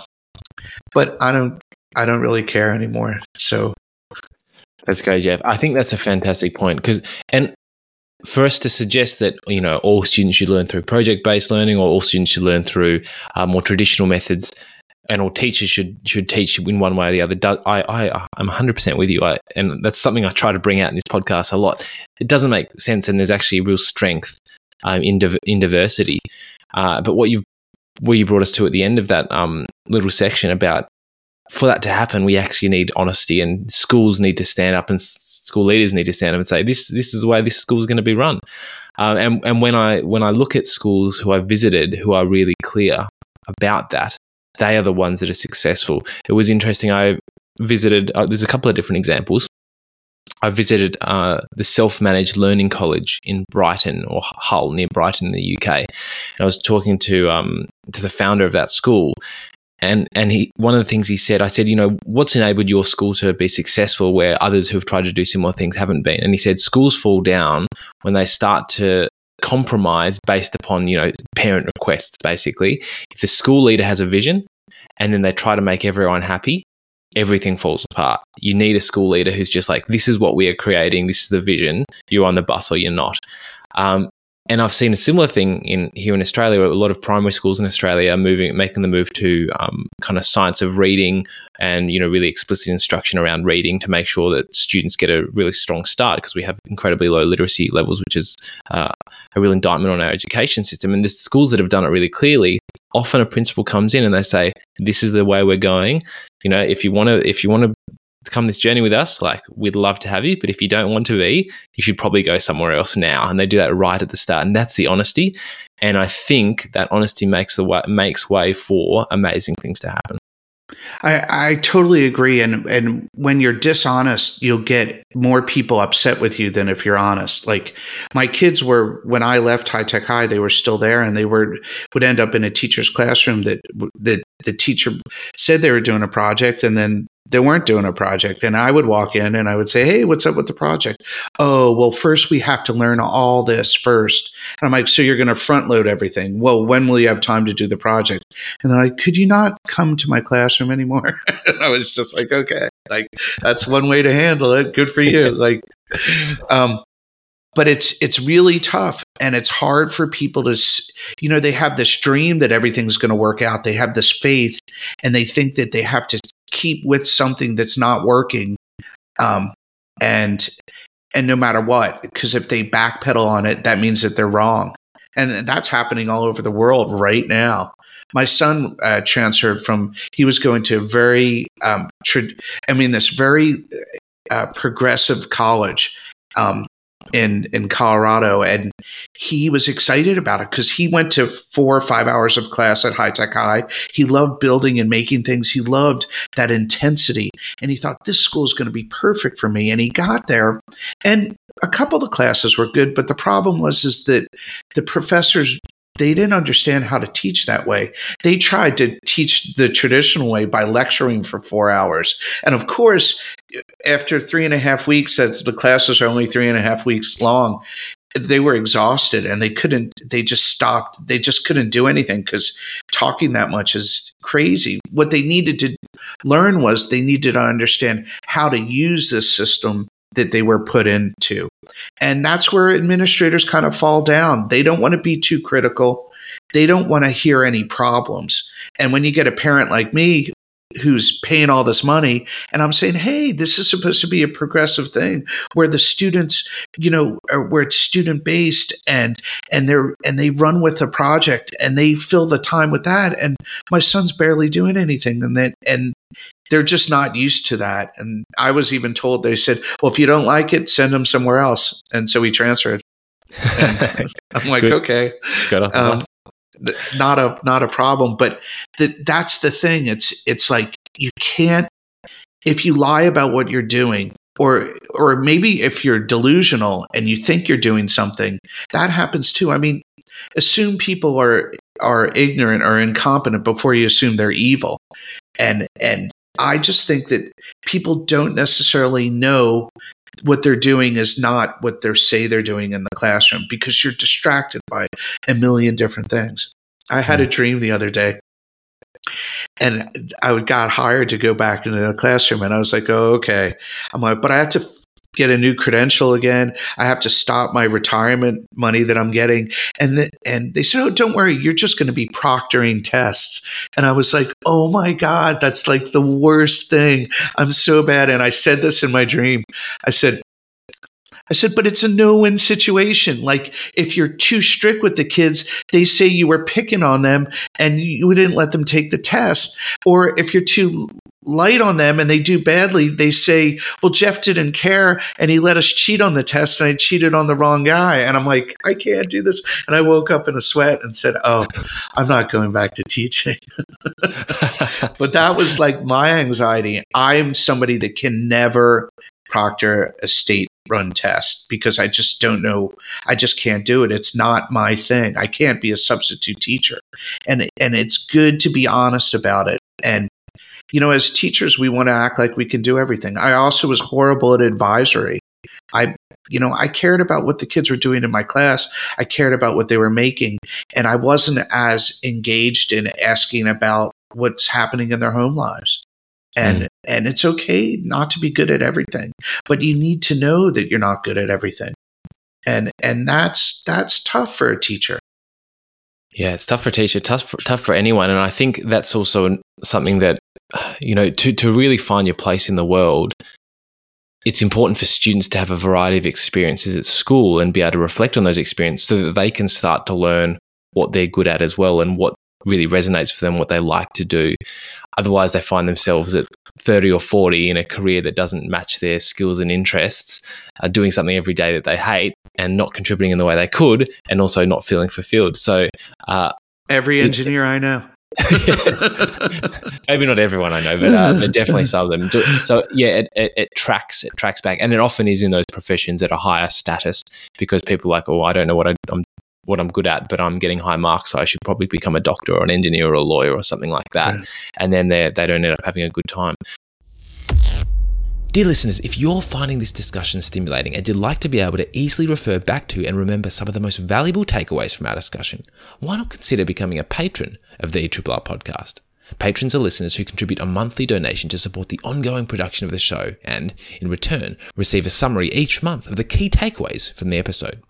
but I don't, I don't really care anymore. So that's great, Jeff. I think that's a fantastic point because, and for us to suggest that you know all students should learn through project-based learning or all students should learn through uh, more traditional methods and all teachers should should teach in one way or the other. I I I'm 100 percent with you, I, and that's something I try to bring out in this podcast a lot. It doesn't make sense, and there's actually real strength um, in div- in diversity. Uh, but what you where you brought us to at the end of that um, little section about for that to happen, we actually need honesty, and schools need to stand up, and school leaders need to stand up and say this this is the way this school is going to be run. Um, and and when I when I look at schools who I've visited who are really clear about that, they are the ones that are successful. It was interesting. I visited, uh, there's a couple of different examples. I visited uh, the self managed learning college in Brighton or Hove, near Brighton in the UK. And I was talking to, um, to the founder of that school. And, and he, one of the things he said, I said, you know, what's enabled your school to be successful where others who've tried to do similar things haven't been? And he said, schools fall down when they start to compromise based upon, you know, parent requests, basically. If the school leader has a vision and then they try to make everyone happy, everything falls apart. You need a school leader who's just like, this is what we are creating, this is the vision, you're on the bus or you're not. Um, and I've seen a similar thing in here in Australia, where a lot of primary schools in Australia are moving, making the move to um, kind of science of reading, and you know, really explicit instruction around reading to make sure that students get a really strong start because we have incredibly low literacy levels, which is uh, a real indictment on our education system. And the schools that have done it really clearly, often a principal comes in and they say, "This is the way we're going." You know, if you want to, if you want to come this journey with us, like we'd love to have you. But if you don't want to be, you should probably go somewhere else now. And they do that right at the start, and that's the honesty. And I think that honesty makes the way, makes way for amazing things to happen. I, I totally agree. And and when you're dishonest, you'll get more people upset with you than if you're honest. Like my kids were when I left High Tech High, they were still there, and they were would end up in a teacher's classroom that that the teacher said they were doing a project, and then they weren't doing a project. And i would walk in and i would say hey what's up with the project? Oh well first we have to learn all this first. And i'm like so you're going to front load everything. Well when will you have time to do the project? And they're like could you not come to my classroom anymore? And i was just like okay. Like that's one way to handle it. Good for you. Like um but it's it's really tough and it's hard for people to you know they have this dream that everything's going to work out. They have this faith and they think that they have to keep with something that's not working um, and and no matter what because if they backpedal on it that means that they're wrong. And that's happening all over the world right now. My son uh, transferred from he was going to a very um, tra- i mean this very uh, progressive college um, in in Colorado, and he was excited about it because he went to four or five hours of class at High Tech High. He loved building and making things. He loved that intensity, and he thought this school is going to be perfect for me. And he got there, and a couple of the classes were good, but the problem was is that the professors they didn't understand how to teach that way. They tried to teach the traditional way by lecturing for four hours. And of course, after three and a half weeks, that the classes are only three and a half weeks long, they were exhausted and they couldn't, they just stopped. They just couldn't do anything because talking that much is crazy. What they needed to learn was they needed to understand how to use this system that they were put into. And that's where administrators kind of fall down. They don't want to be too critical. They don't want to hear any problems. And when you get a parent like me who's paying all this money and i'm saying hey this is supposed to be a progressive thing where the students you know where it's student based and and they're and they run with the project and they fill the time with that and my son's barely doing anything and then and they're just not used to that and i was even told they said well if you don't like it send him somewhere else and so he transferred i'm like Good. okay Good. um, not a not a problem but th- that's the thing. It's it's like you can't if you lie about what you're doing or or maybe if you're delusional and you think you're doing something that happens too. I mean assume people are are ignorant or incompetent before you assume they're evil. And and i just think that people don't necessarily know what they're doing is not what they say they're doing in the classroom because you're distracted by a million different things. I had a mm. dream the other day and I got hired to go back into the classroom and I was like, oh, okay. I'm like, but I have to get a new credential again. I have to stop my retirement money that I'm getting. And th- and they said, "Oh, don't worry, you're just going to be proctoring tests." And I was like, "Oh my god, that's like the worst thing. I'm so bad." And I said this in my dream. I said, I said, but it's a no win situation. Like, if you're too strict with the kids, they say you were picking on them and you didn't let them take the test. Or if you're too light on them and they do badly, they say, well, Jeff didn't care and he let us cheat on the test and I cheated on the wrong guy. And I'm like, I can't do this. And I woke up in a sweat and said, oh, I'm not going back to teaching. but that was like my anxiety. I'm somebody that can never proctor a state run test because I just don't know. I just can't do it. It's not my thing. I can't be a substitute teacher. And and it's good to be honest about it. And you know, as teachers, we want to act like we can do everything. I also was horrible at advisory. I you know, I cared about what the kids were doing in my class. I cared about what they were making, and I wasn't as engaged in asking about what's happening in their home lives and mm. and it's okay not to be good at everything but you need to know that you're not good at everything. And and that's that's tough for a teacher. Yeah it's tough for a teacher tough for, tough for anyone. And i think that's also something that you know to to really find your place in the world it's important for students to have a variety of experiences at school and be able to reflect on those experiences so that they can start to learn what they're good at as well and what really resonates for them, what they like to do. Otherwise, they find themselves at 30 or 40 in a career that doesn't match their skills and interests, uh, doing something every day that they hate and not contributing in the way they could, and also not feeling fulfilled. So, uh, every engineer I know. Maybe not everyone I know, but, uh, but definitely some of them. Do. So yeah, it, it, it, tracks, it tracks back, and it often is in those professions at a higher status because people are like, oh, I don't know what I, am what I'm good at, but I'm getting high marks, so I should probably become a doctor or an engineer or a lawyer or something like that. Yeah. And then they they don't end up having a good time. Dear listeners, if you're finding this discussion stimulating and you'd like to be able to easily refer back to and remember some of the most valuable takeaways from our discussion, why not consider becoming a patron of the ERRR podcast? Patrons are listeners who contribute a monthly donation to support the ongoing production of the show and, in return, receive a summary each month of the key takeaways from the episode.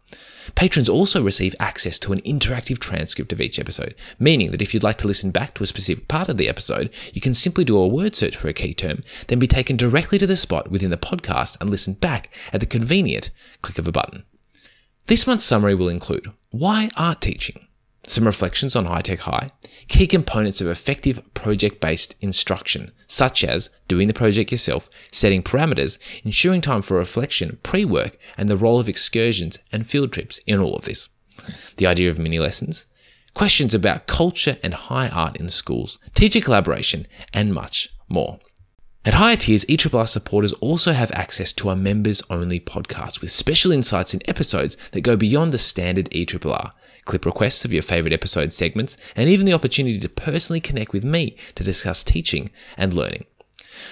Patrons also receive access to an interactive transcript of each episode, meaning that if you'd like to listen back to a specific part of the episode, you can simply do a word search for a key term, then be taken directly to the spot within the podcast and listen back at the convenient click of a button. This month's summary will include why art teaching, some reflections on High Tech High, key components of effective project based instruction, such as doing the project yourself, setting parameters, ensuring time for reflection, pre work, and the role of excursions and field trips in all of this. The idea of mini lessons, questions about culture and high art in schools, teacher collaboration, and much more. At higher tiers, ERRR supporters also have access to our members only podcast with special insights and episodes that go beyond the standard ERRR clip requests of your favorite episode segments, and even the opportunity to personally connect with me to discuss teaching and learning.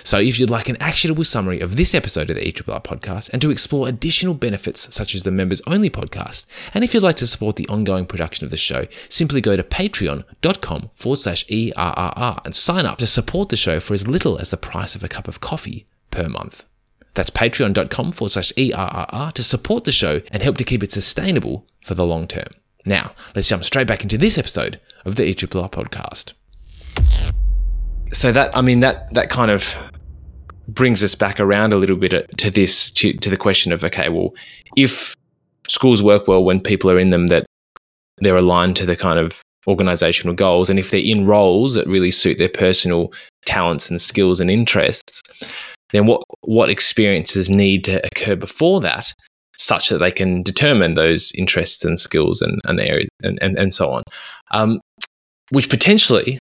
So, if you'd like an actionable summary of this episode of the ERRR podcast and to explore additional benefits such as the members only podcast, and if you'd like to support the ongoing production of the show, simply go to patreon.com forward slash ERRR and sign up to support the show for as little as the price of a cup of coffee per month. That's patreon.com forward slash ERRR to support the show and help to keep it sustainable for the long term. Now, let's jump straight back into this episode of the ERRR podcast. So that I mean that that kind of brings us back around a little bit to this to, to the question of okay, well, if schools work well when people are in them that they're aligned to the kind of organizational goals and if they're in roles that really suit their personal talents and skills and interests then what what experiences need to occur before that such that they can determine those interests and skills and, and areas and, and, and so on. Um, which potentially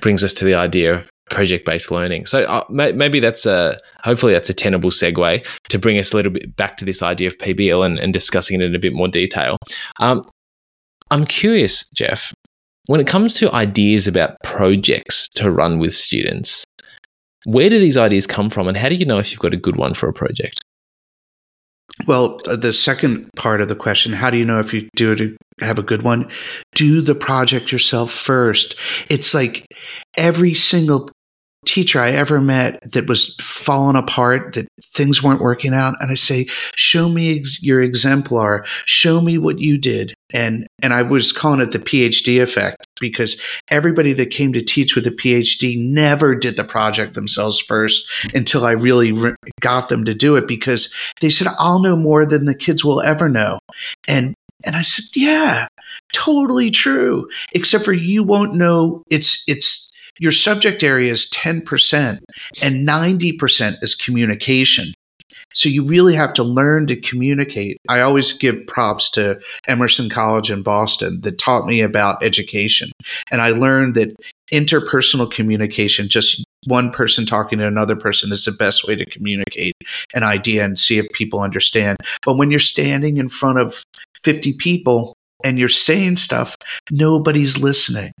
brings us to the idea of project based learning. So uh, may, maybe that's a hopefully that's a tenable segue to bring us a little bit back to this idea of PBL and, and discussing it in a bit more detail. Um, I'm curious, Jeff, when it comes to ideas about projects to run with students, where do these ideas come from, and how do you know if you've got a good one for a project? Well, uh, the second part of the question, how do you know if you do to have a good one? Do the project yourself first. It's like every single teacher I ever met that was falling apart, that things weren't working out. And I say, show me ex- your exemplar. Show me what you did. And, and I was calling it the PhD effect because everybody that came to teach with a PhD never did the project themselves first until I really re- got them to do it because they said, I'll know more than the kids will ever know. And, and I said, yeah, totally true. Except for you won't know it's, it's, your subject area is 10% and 90% is communication. So you really have to learn to communicate. I always give props to Emerson College in Boston that taught me about education. And I learned that interpersonal communication, just one person talking to another person, is the best way to communicate an idea and see if people understand. But when you're standing in front of 50 people and you're saying stuff, nobody's listening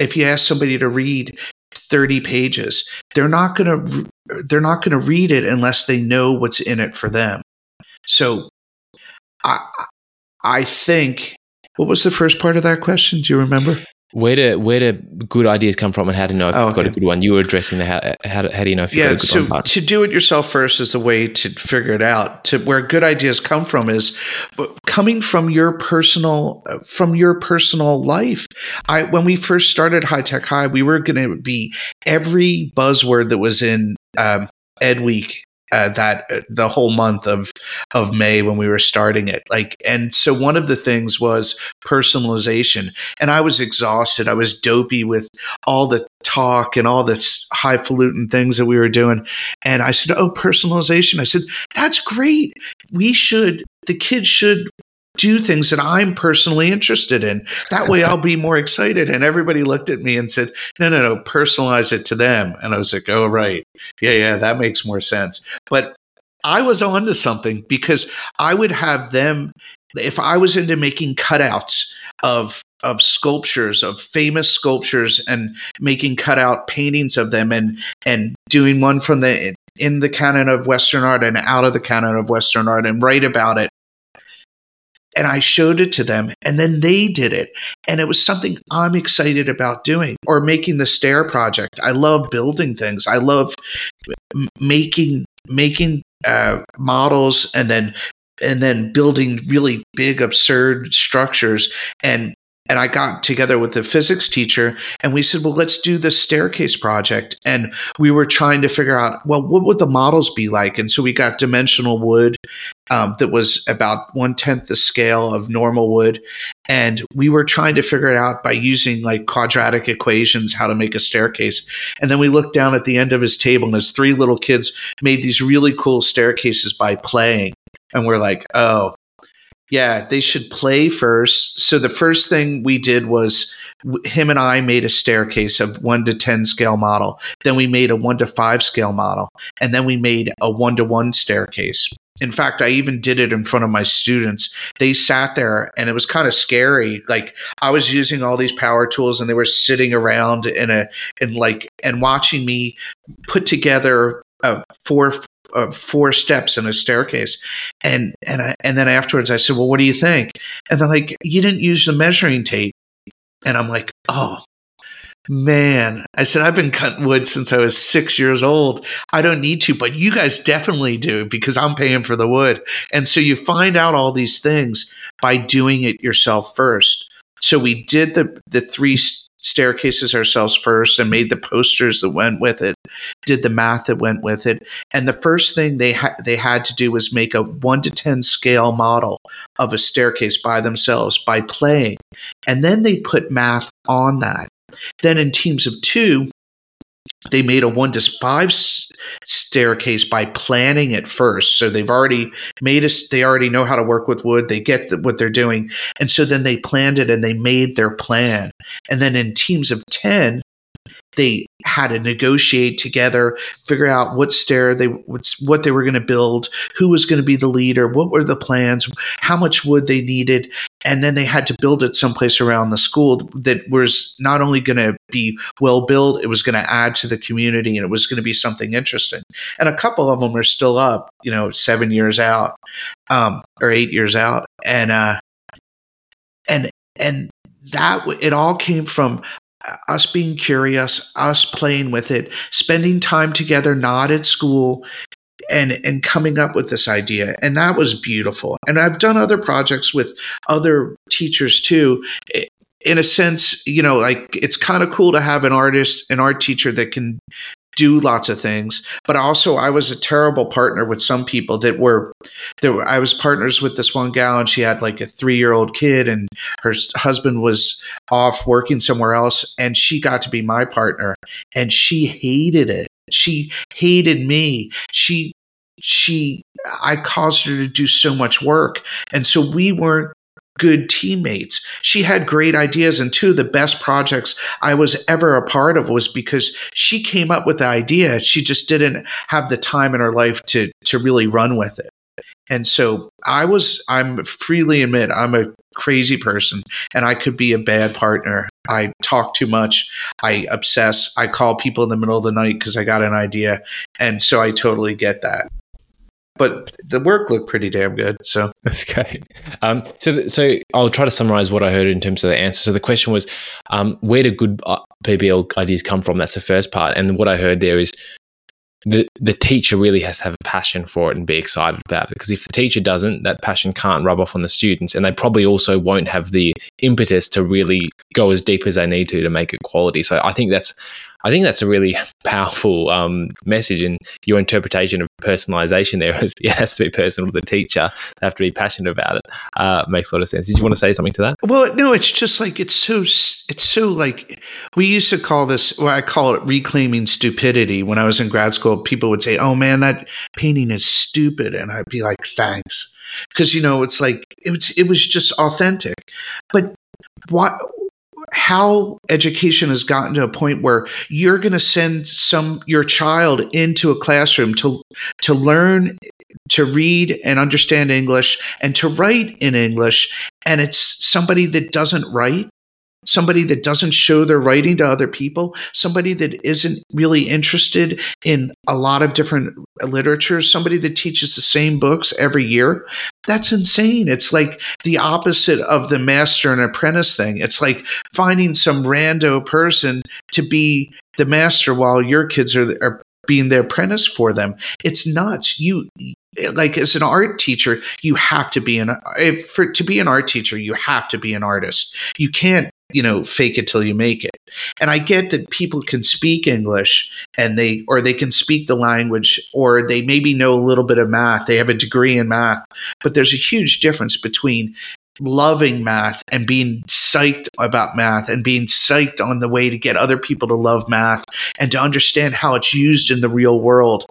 if you ask somebody to read 30 pages they're not going to they're not going to read it unless they know what's in it for them. So i i think what was the first part of that question? Do you remember where do where do good ideas come from, and how to know if Oh, you've got a good one? You were addressing the how how, do- how do you know if you've yeah got a good so one? part? to do it yourself first is the way to figure it out to where good ideas come from is coming from your personal uh, from your personal life i when we first started high tech high we were going to be every buzzword that was in um, EdWeek uh, that uh, the whole month of of May when we were starting it like and so one of the things was personalization and I was exhausted. I was dopey with all the talk and all this highfalutin things that we were doing and I said oh personalization. I said that's great. We should the kids should do things that I'm personally interested in. That way I'll be more excited. And everybody looked at me and said, no, no, no, personalize it to them. And I was like, oh, right. Yeah, yeah, that makes more sense. But I was on to something because I would have them, if I was into making cutouts of of sculptures of famous sculptures and making cutout paintings of them and and doing one from the in the canon of western art and out of the canon of western art and write about it and I showed it to them and then they did it. And it was something I'm excited about doing or making the stair project. I love building things. I love making, making, uh, models and then, and then building really big, absurd structures. And, and I got together with the physics teacher and we said, well, let's do the staircase project. And we were trying to figure out, well, what would the models be like? And so we got dimensional wood um, that was about one tenth the scale of normal wood. And we were trying to figure it out by using like quadratic equations, how to make a staircase. And then we looked down at the end of his table, and his three little kids made these really cool staircases by playing. And we're like, oh, yeah, they should play first. So the first thing we did was him and I made a staircase of one to 10 scale model. Then we made a one to five scale model. And then we made a one to one staircase. In fact, I even did it in front of my students. They sat there and it was kind of scary. Like I was using all these power tools and they were sitting around in a, in like, and watching me put together a four, uh, four steps in a staircase. And, and I, and then afterwards I said, well, what do you think? And they're like, you didn't use the measuring tape. And I'm like, oh, Man, I said, I've been cutting wood since I was six years old. I don't need to, but you guys definitely do because I'm paying for the wood. And so you find out all these things by doing it yourself first. So we did the, the three staircases ourselves first and made the posters that went with it, did the math that went with it. And the first thing they, ha- they had to do was make a one to 10 scale model of a staircase by themselves by playing. And then they put math on that. Then in teams of two, they made a one to five staircase by planning it first. So they've already made us, they already know how to work with wood. They get the, what they're doing. And so then they planned it and they made their plan. And then in teams of 10, they had to negotiate together, figure out what stair they what they were going to build, who was going to be the leader, what were the plans, how much wood they needed, and then they had to build it someplace around the school that was not only going to be well built, it was going to add to the community, and it was going to be something interesting. And a couple of them are still up, you know, seven years out, um, or eight years out, and uh, and and that it all came from us being curious, us playing with it, spending time together, not at school, and and coming up with this idea. And that was beautiful. And i've done other projects with other teachers too. In a sense you know like it's kind of cool to have an artist an art teacher that can do lots of things. But also i was a terrible partner with some people that were there were, i was partners with this one gal and she had like a three year old kid and her husband was off working somewhere else and she got to be my partner and she hated it. She hated me. She she i caused her to do so much work. And so we weren't good teammates. She had great ideas and two of the best projects i was ever a part of was because she came up with the idea. She just didn't have the time in her life to to really run with it. And so i was i'm freely admit i'm a crazy person and i could be a bad partner. I talk too much. I obsess. I call people in the middle of the night because i got an idea. And so i totally get that but the work looked pretty damn good. So that's great. Um, so, so I'll try to summarize what I heard in terms of the answer. So the question was, um, where do good uh, PBL ideas come from? That's the first part. And what I heard there is the the teacher really has to have a passion for it and be excited about it. Because if the teacher doesn't, that passion can't rub off on the students, and they probably also won't have the impetus to really go as deep as they need to to make it quality. So I think that's I think that's a really powerful um, message, and your interpretation of personalization there is it has to be personal to the teacher. They have to be passionate about it. Uh, makes a lot of sense. Did you want to say something to that? Well, no, it's just like it's so it's so like we used to call this. Well, I call it reclaiming stupidity. When I was in grad school, people would say, "Oh man, that painting is stupid," and I'd be like, "Thanks," because you know it's like it was it was just authentic. But what how education has gotten to a point where you're going to send some your child into a classroom to to learn to read and understand English and to write in English and it's somebody that doesn't write somebody that doesn't show their writing to other people, somebody that isn't really interested in a lot of different literature, somebody that teaches the same books every year. That's insane. It's like the opposite of the master and apprentice thing. It's like finding some rando person to be the master while your kids are, are being the apprentice for them. It's nuts. You like as an art teacher, you have to be an for to be an art teacher, you have to be an artist. You can't you know fake it till you make it. And i get that people can speak english and they or they can speak the language or they maybe know a little bit of math they have a degree in math but there's a huge difference between loving math and being psyched about math and being psyched on the way to get other people to love math and to understand how it's used in the real world.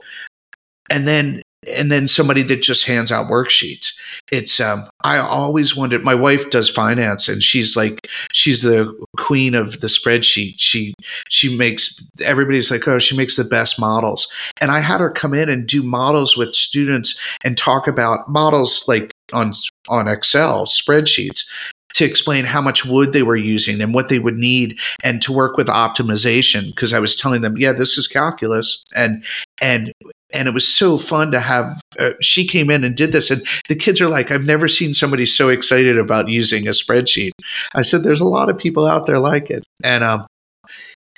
And then and then somebody that just hands out worksheets. It's um I always wondered my wife does finance and she's like she's the queen of the spreadsheet. She she makes everybody's like, "Oh, she makes the best models." And I had her come in and do models with students and talk about models like on on Excel spreadsheets to explain how much wood they were using and what they would need and to work with optimization because I was telling them yeah this is calculus and and and it was so fun to have uh, she came in and did this and the kids are like i've never seen somebody so excited about using a spreadsheet. I said there's a lot of people out there like it. And um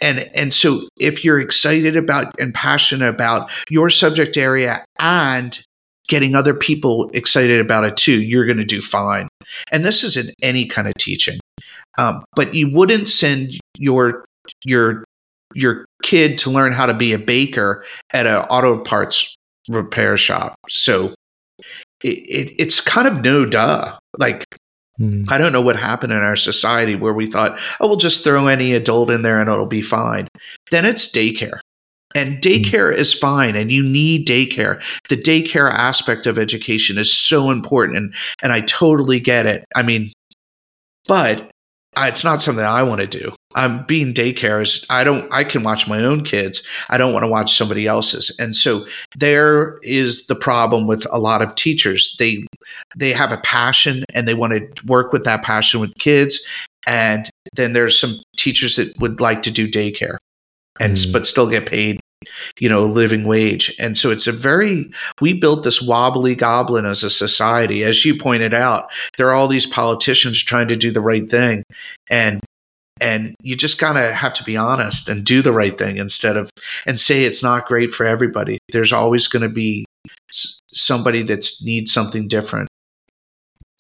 and and so if you're excited about and passionate about your subject area and getting other people excited about it too you're going to do fine. And this is in any kind of teaching. Um, but you wouldn't send your your your kid to learn how to be a baker at an auto parts repair shop. So it, it, it's kind of no duh. Like, mm. I don't know what happened in our society where we thought, oh, we'll just throw any adult in there and it'll be fine. Then it's daycare. And hmm. daycare mm. is fine, and you need daycare. The daycare aspect of education is so important, and, and I totally get it. I mean, but it's not something I want to do. I'm being daycare is I don't I can watch my own kids. I don't want to watch somebody else's. And so there is the problem with a lot of teachers. They they have a passion and they want to work with that passion with kids. And then there's some teachers that would like to do daycare and mm. but still get paid you know, a living wage. And so it's a very, we built this wobbly goblin as a society. As you pointed out, there are all these politicians trying to do the right thing. And and you just gotta have to be honest and do the right thing instead of and say it's not great for everybody. There's always going to be somebody that needs something different.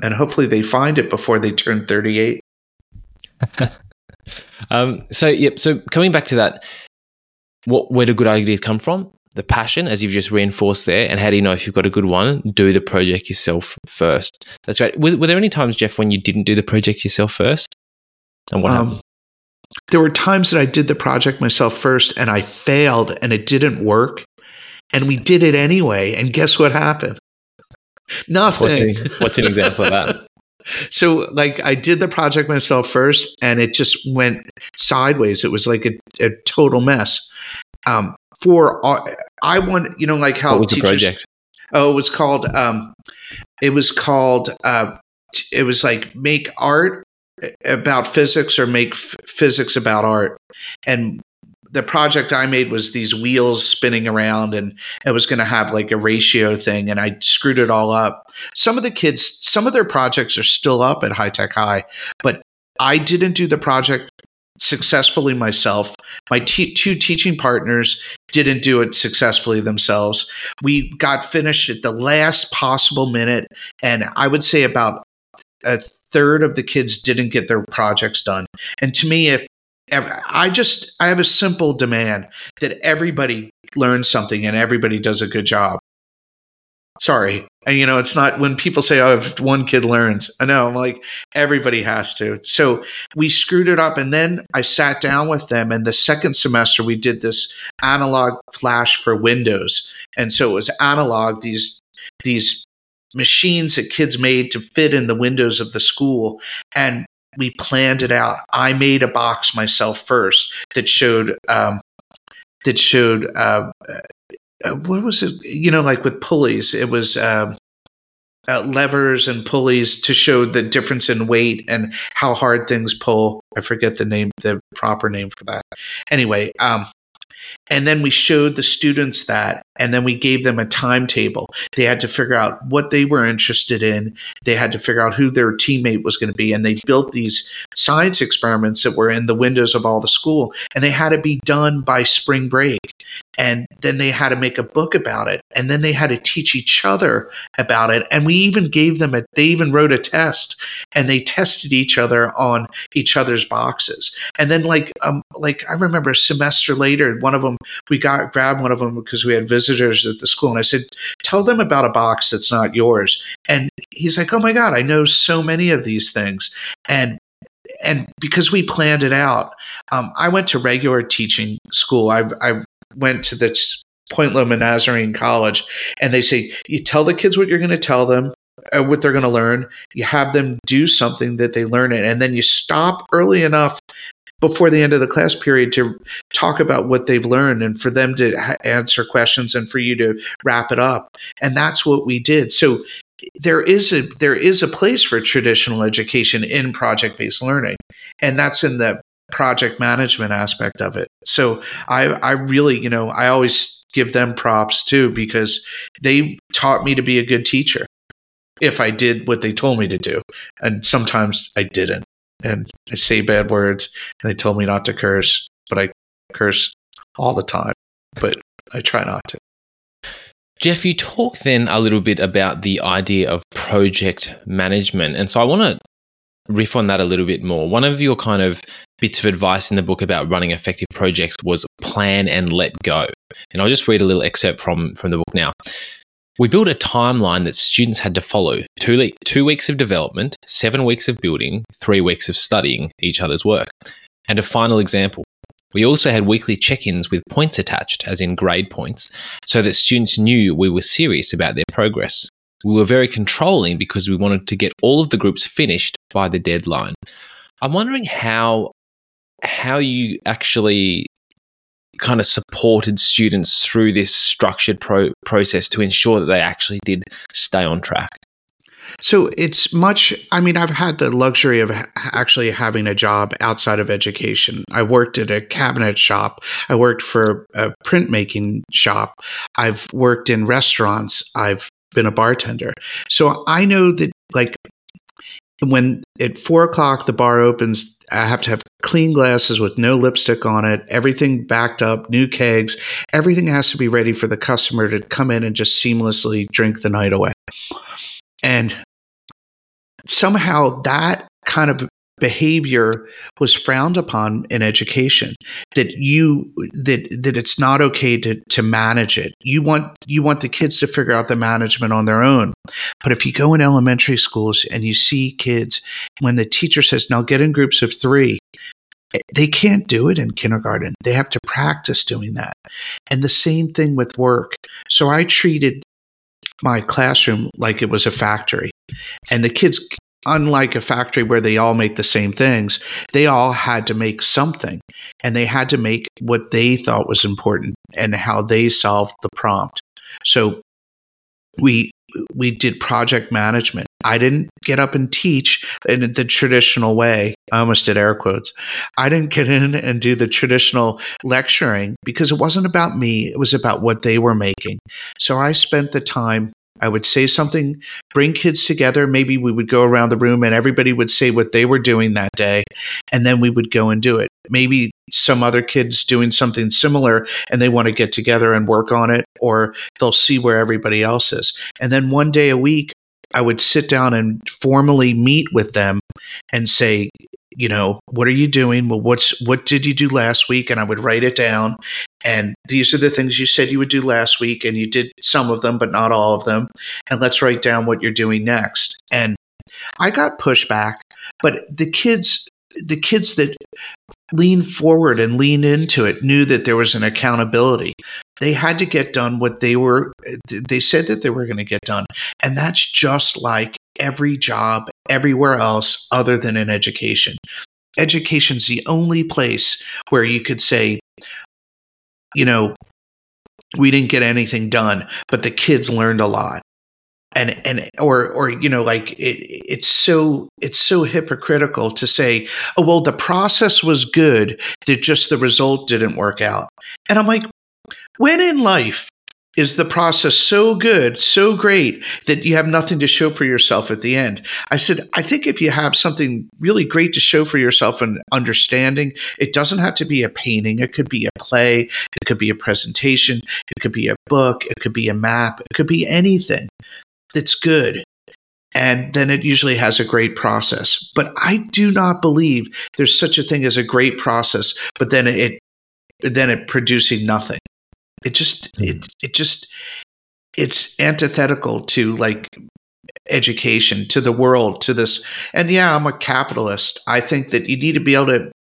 And hopefully they find it before they turn 38 um, so yep so coming back to that what where do good ideas come from? The passion as you've just reinforced there and how do you know if you've got a good one do the project yourself first. That's right. Were, were there any times jeff when you didn't do the project yourself first? And what um, happened there were times that I did the project myself first and I failed and it didn't work. And we did it anyway. And guess what happened? Nothing. What's an, what's an example of that? so like i did the project myself first and it just went sideways it was like a, a total mess um for uh, i want you know like how what was teachers, the project oh it was called um it was called uh it was like make art about physics or make f- physics about art. And the project I made was these wheels spinning around and it was going to have like a ratio thing and I screwed it all up. Some of the kids, some of their projects are still up at High Tech High, but I didn't do the project successfully myself. My two teaching partners didn't do it successfully themselves. We got finished at the last possible minute and I would say about a third of the kids didn't get their projects done. And to me, if I just I have a simple demand that everybody learns something and everybody does a good job. Sorry. And you know, it's not when people say, oh, if one kid learns, I know, I'm like, everybody has to. So we screwed it up. And then I sat down with them. And the second semester, we did this analog flash for Windows. And so it was analog, these, these machines that kids made to fit in the windows of the school. And we planned it out. I made a box myself first that showed um, that showed uh, uh, what was it? You know, like with pulleys, it was um, uh, levers and pulleys to show the difference in weight and how hard things pull. I forget the name, the proper name for that. Anyway, um, and then we showed the students that, and then we gave them a timetable. They had to figure out what they were interested in. They had to figure out who their teammate was going to be. And they built these science experiments that were in the windows of all the school, and they had to be done by spring break and then they had to make a book about it and then they had to teach each other about it and we even gave them a they even wrote a test and they tested each other on each other's boxes and then like um like i remember a semester later one of them we got grabbed one of them because we had visitors at the school and i said tell them about a box that's not yours and he's like oh my god i know so many of these things and and because we planned it out, um, I went to regular teaching school. I, I went to the Point Loma Nazarene College, and they say you tell the kids what you're going to tell them, uh, what they're going to learn. You have them do something that they learn it, and then you stop early enough before the end of the class period to talk about what they've learned and for them to ha- answer questions and for you to wrap it up. And that's what we did. So there is a there is a place for traditional education in project based learning, and that's in the project management aspect of it. So I I really, you know, I always give them props too because they taught me to be a good teacher if I did what they told me to do. And sometimes I didn't. And I say bad words and they told me not to curse, but I curse all the time. But I try not to. Jeff, you talk then a little bit about the idea of project management. And so I want to riff on that a little bit more. One of your kind of bits of advice in the book about running effective projects was plan and let go. And I'll just read a little excerpt from, from the book now. We built a timeline that students had to follow two, le- two weeks of development, seven weeks of building, three weeks of studying each other's work. And a final example. We also had weekly check ins with points attached, as in grade points, so that students knew we were serious about their progress. We were very controlling because we wanted to get all of the groups finished by the deadline. I'm wondering how how you actually kind of supported students through this structured pro- process to ensure that they actually did stay on track. So it's much, I mean, I've had the luxury of actually having a job outside of education. I worked at a cabinet shop. I worked for a printmaking shop. I've worked in restaurants. I've been a bartender. So I know that, like, when at four o'clock the bar opens, I have to have clean glasses with no lipstick on it, everything backed up, new kegs, everything has to be ready for the customer to come in and just seamlessly drink the night away. And somehow that kind of behavior was frowned upon in education that you that that it's not okay to to manage it. You want you want the kids to figure out the management on their own. But if you go in elementary schools and you see kids when the teacher says now get in groups of 3 eh, they can't do it in kindergarten. They have to practice doing that. And the same thing with work. So i treated my classroom like it was a factory. And the kids unlike a factory where they all make the same things, they all had to make something and they had to make what they thought was important and how they solved the prompt. So we we did project management. I didn't get up and teach in the traditional way. I almost did air quotes. I didn't get in and do the traditional lecturing because it wasn't about me. It was about what they were making. So I spent the time I would say something, bring kids together. Maybe we would go around the room and everybody would say what they were doing that day. And then we would go and do it. Maybe some other kids doing something similar and they want to get together and work on it, or they'll see where everybody else is. And then one day a week, I would sit down and formally meet with them and say, you know, what are you doing? Well, what's what did you do last week? And I would write it down. And these are the things you said you would do last week, and you did some of them, but not all of them. And let's write down what you're doing next. And I got pushback, but the kids, the kids that leaned forward and leaned into it knew that there was an accountability. They had to get done what they were, they said that they were going to get done. And that's just like every job everywhere else other than in education. Education's the only place where you could say, you know, we didn't get anything done, but the kids learned a lot. And and or or you know like it, it's so it's so hypocritical to say oh well the process was good that just the result didn't work out and I'm like when in life is the process so good, so great that you have nothing to show for yourself at the end? I said, I think if you have something really great to show for yourself and understanding, it doesn't have to be a painting. It could be a play. It could be a presentation. It could be a book. It could be a map. It could be anything that's good. And then it usually has a great process. But I do not believe there's such a thing as a great process, but then it, then it producing nothing. It just it it just it's antithetical to like education to the world to this and yeah i'm a capitalist. I think that you need to be able to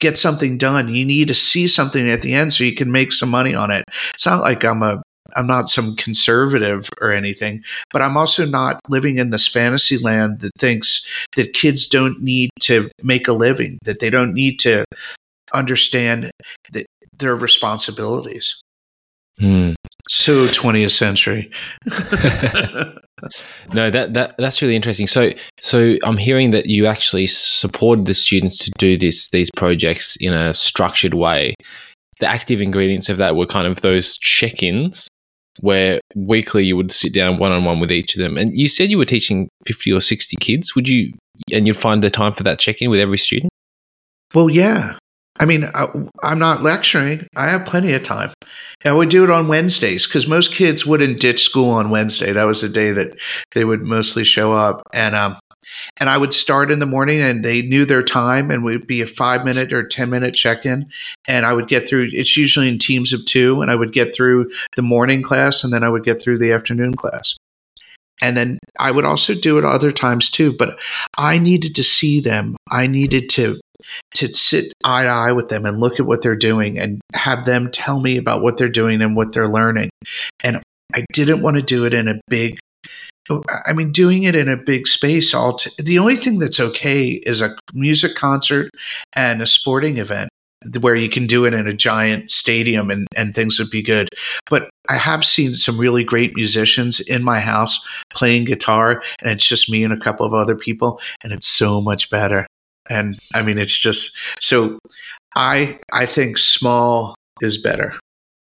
get something done. You need to see something at the end so you can make some money on it. It's not like i'm a i'm not some conservative or anything but i'm also not living in this fantasy land that thinks that kids don't need to make a living that they don't need to understand that their responsibilities Mm. So 20th century. no, that, that that's really interesting. So so I'm hearing that you actually supported the students to do this these projects in a structured way. The active ingredients of that were kind of those check-ins where weekly you would sit down one on one with each of them. And you said you were teaching 50 or 60 kids. Would you and you'd find the time for that check-in with every student? Well, yeah. I mean, I, am not lecturing. I have plenty of time. I would do it on Wednesdays because most kids wouldn't ditch school on Wednesday. That was the day that they would mostly show up. And um, and I would start in the morning, and they knew their time, and would be a five minute or ten minute check in. And I would get through. It's usually in teams of two, and I would get through the morning class, and then I would get through the afternoon class. And then I would also do it other times too. But I needed to see them. I needed to to sit eye to eye with them and look at what they're doing and have them tell me about what they're doing and what they're learning. And I didn't want to do it in a big I mean, doing it in a big space. All t- the only thing that's okay is a music concert and a sporting event where you can do it in a giant stadium and, and things would be good. But I have seen some really great musicians in my house playing guitar, and it's just me and a couple of other people, and it's so much better and I mean it's just so I I think small is better.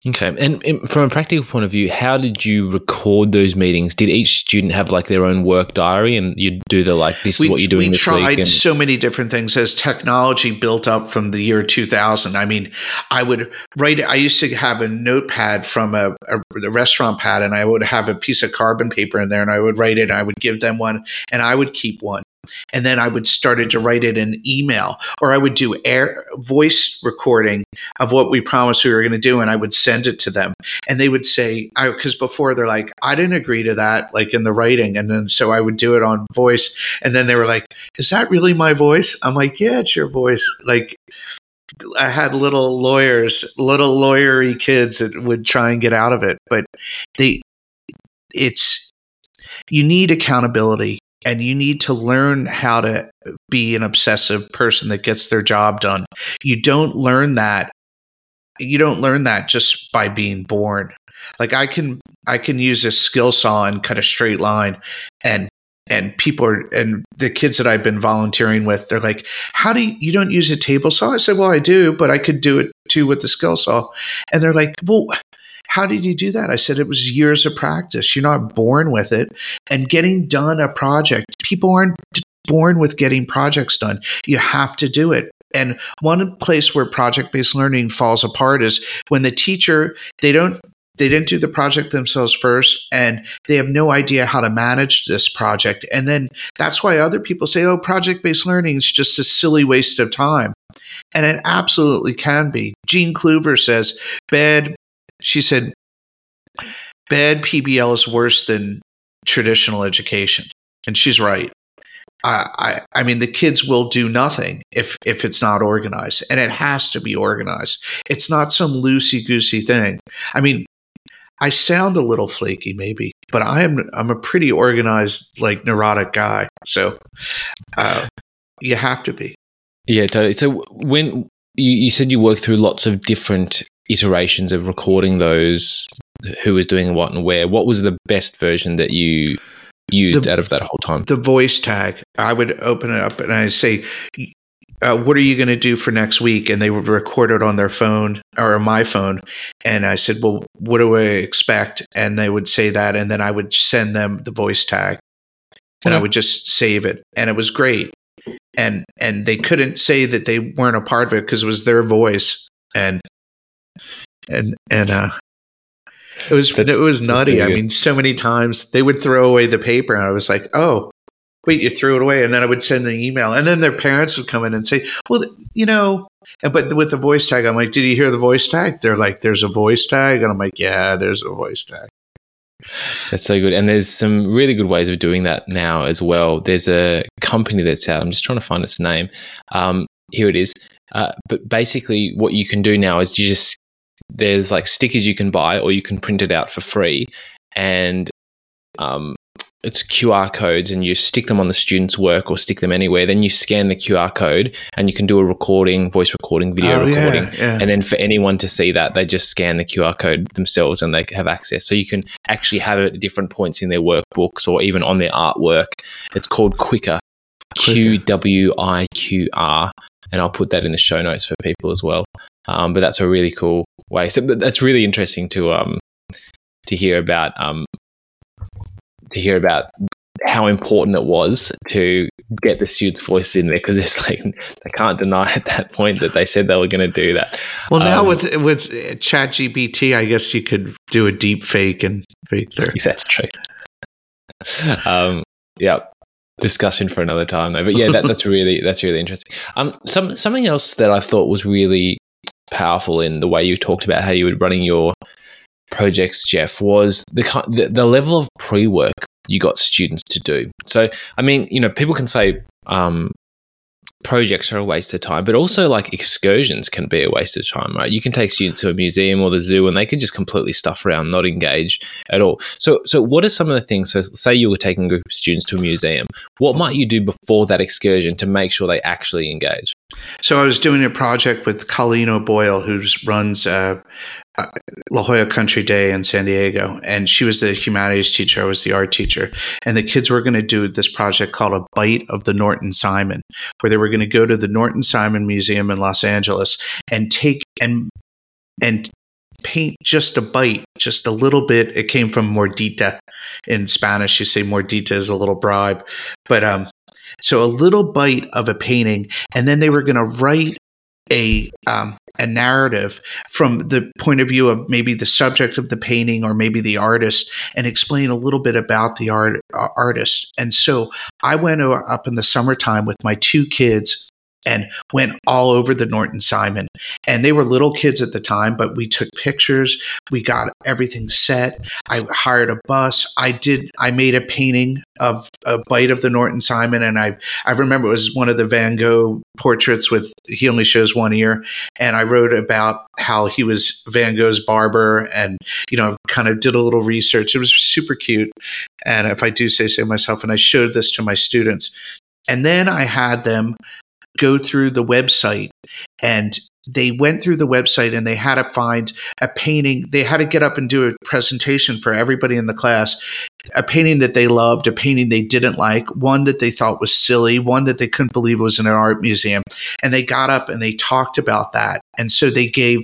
Okay. And, and from a practical point of view, how did you record those meetings? Did each student have like their own work diary and you'd do the like, this is what you're doing we this tried? And, so many different things as technology built up from the year 2000 i mean i would write i used to have a notepad from a, a, a restaurant pad and i would have a piece of carbon paper in there and i would write it and i would give them one and i would keep one and then I would started to write it in email, or I would do air voice recording of what we promised we were going to do, and I would send it to them, and they would say, "I," because before they're like, I didn't agree to that, like in the writing, and then so I would do it on voice, and then they were like, Is that really my voice? I'm like, Yeah, it's your voice, like. I had little lawyers, little lawyery kids that would try and get out of it, but they, it's, you need accountability and you need to learn how to be an obsessive person that gets their job done. You don't learn that. You don't learn that just by being born. Like I can I can use a skill saw and cut a straight line and and people are and the kids that I've been volunteering with, they're like, How do you, you don't use a table saw? I said, Well, I do, but I could do it too with the skill saw. And they're like, Well, how did you do that? I said, it was years of practice. You're not born with it. And getting done a project, people aren't born with getting projects done. You have to do it. And one place where project based learning falls apart is when the teacher, they don't they didn't do the project themselves first and they have no idea how to manage this project and then that's why other people say oh project based learning is just a silly waste of time and it absolutely can be Jean Kluver says bad she said, bad PBL is worse than traditional education. And she's right. I, I, I mean, the kids will do nothing if if it's not organized, and it has to be organized. It's not some loosey goosey thing. I mean, I sound a little flaky, maybe, but I am I'm a pretty organized, like neurotic guy. So, uh, you have to be. Yeah, totally. So when you, you said you work through lots of different iterations of recording those who was doing what and where. What was the best version that you used the, out of that whole time? The voice tag. I would open it up and i say uh, what are you going to do for next week? And they would record it on their phone or my phone. And i said well what do i expect? And they would say that and then i would send them the voice tag. And i would just save it. And it was great. And and they couldn't say that they weren't a part of it because it was their voice. And and and uh it was That's, it was nutty. I mean, so many times they would throw away the paper, and I was like, "Oh, wait, you threw it away." And then I would send the email, and then their parents would come in and say, "Well, you know." But with the voice tag, I'm like, "Did you hear the voice tag?" They're like, "There's a voice tag," and I'm like, "Yeah, there's a voice tag." That's so good. And there's some really good ways of doing that now as well. There's a company that's out. I'm just trying to find its name. Um, here it is. Uh, but basically, what you can do now is you just there's like stickers you can buy or you can print it out for free and um, it's QR codes and you stick them on the student's work or stick them anywhere. Then you scan the QR code and you can do a recording, voice recording, video oh, recording. Yeah, yeah. And then for anyone to see that, they just scan the QR code themselves and they have access. So you can actually have it at different points in their workbooks or even on their artwork. It's called QWIQR, Q W I Q R. And I'll put that in the show notes for people as well. Um, but that's a really cool way. So that's really interesting to um to hear about um to hear about how important it was to get the students' voice in there because it's like they can't deny at that point that they said they were going to do that. Well, now um, with with ChatGPT, I guess you could do a deep fake and fake there. That's true. um, yeah, discussion for another time though. But yeah, that, that's really that's really interesting. Um, some something else that I thought was really powerful in the way you talked about how you were running your projects, Jeff, was the the, the level of pre work you got students to do. So, I mean, you know, people can say um, projects are a waste of time, but also like excursions can be a waste of time, right? You can take students to a museum or the zoo and they can just completely stuff around, not engage at all. So, so what are some of the things? So, say you were taking a group of students to a museum, what might you do before that excursion to make sure they actually engage? So, I was doing a project with Colleen O'Boyle, who runs uh, uh, La Jolla Country Day in San Diego, and she was the humanities teacher. I was the art teacher, and the kids were going to do this project called a bite of the Norton Simon, where they were going to go to the Norton Simon Museum in Los Angeles and take and and paint just a bite, just a little bit. It came from mordita. In Spanish, you say mordita is a little bribe. But um, so a little bite of a painting, and then they were going to write a um, a narrative from the point of view of maybe the subject of the painting or maybe the artist and explain a little bit about the art uh, artist. And so I went up in the summertime with my two kids and went all over the Norton Simon. And they were little kids at the time, but we took pictures. We got everything set. I hired a bus. I did, I made a painting of a bite of the Norton Simon. And I, I remember it was one of the Van Gogh portraits with, he only shows one ear. And I wrote about how he was Van Gogh's barber and, you know, kind of did a little research. It was super cute. And if I do say so myself, and I showed this to my students. And then I had them go through the website and they went through the website and they had to find a painting. They had to get up and do a presentation for everybody in the class, a painting that they loved, a painting they didn't like, one that they thought was silly, one that they couldn't believe was in an art museum. And they got up and they talked about that. And so they gave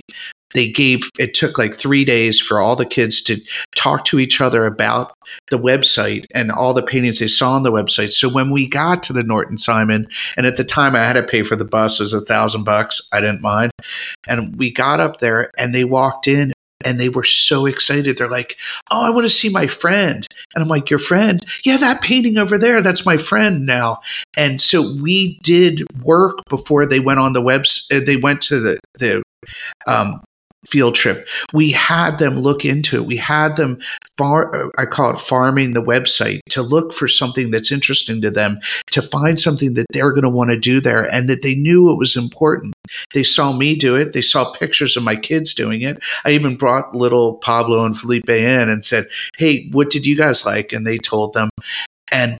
they gave it took like three days for all the kids to talk to each other about the website and all the paintings they saw on the website so when we got to the norton simon and at the time i had to pay for the bus it was a thousand bucks i didn't mind and we got up there and they walked in and they were so excited. They're like, "Oh, I want to see my friend." And I'm like, "Your friend? Yeah, that painting over there, that's my friend now." And so we did work before they went on the webs. Uh, they went to the the um, field trip. We had them look into it. We had them far, I call it farming the website to look for something that's interesting to them, to find something that they're going to want to do there and that they knew it was important. They saw me do it. They saw pictures of my kids doing it. I even brought little Pablo and Felipe in and said, Hey, what did you guys like? And they told them. And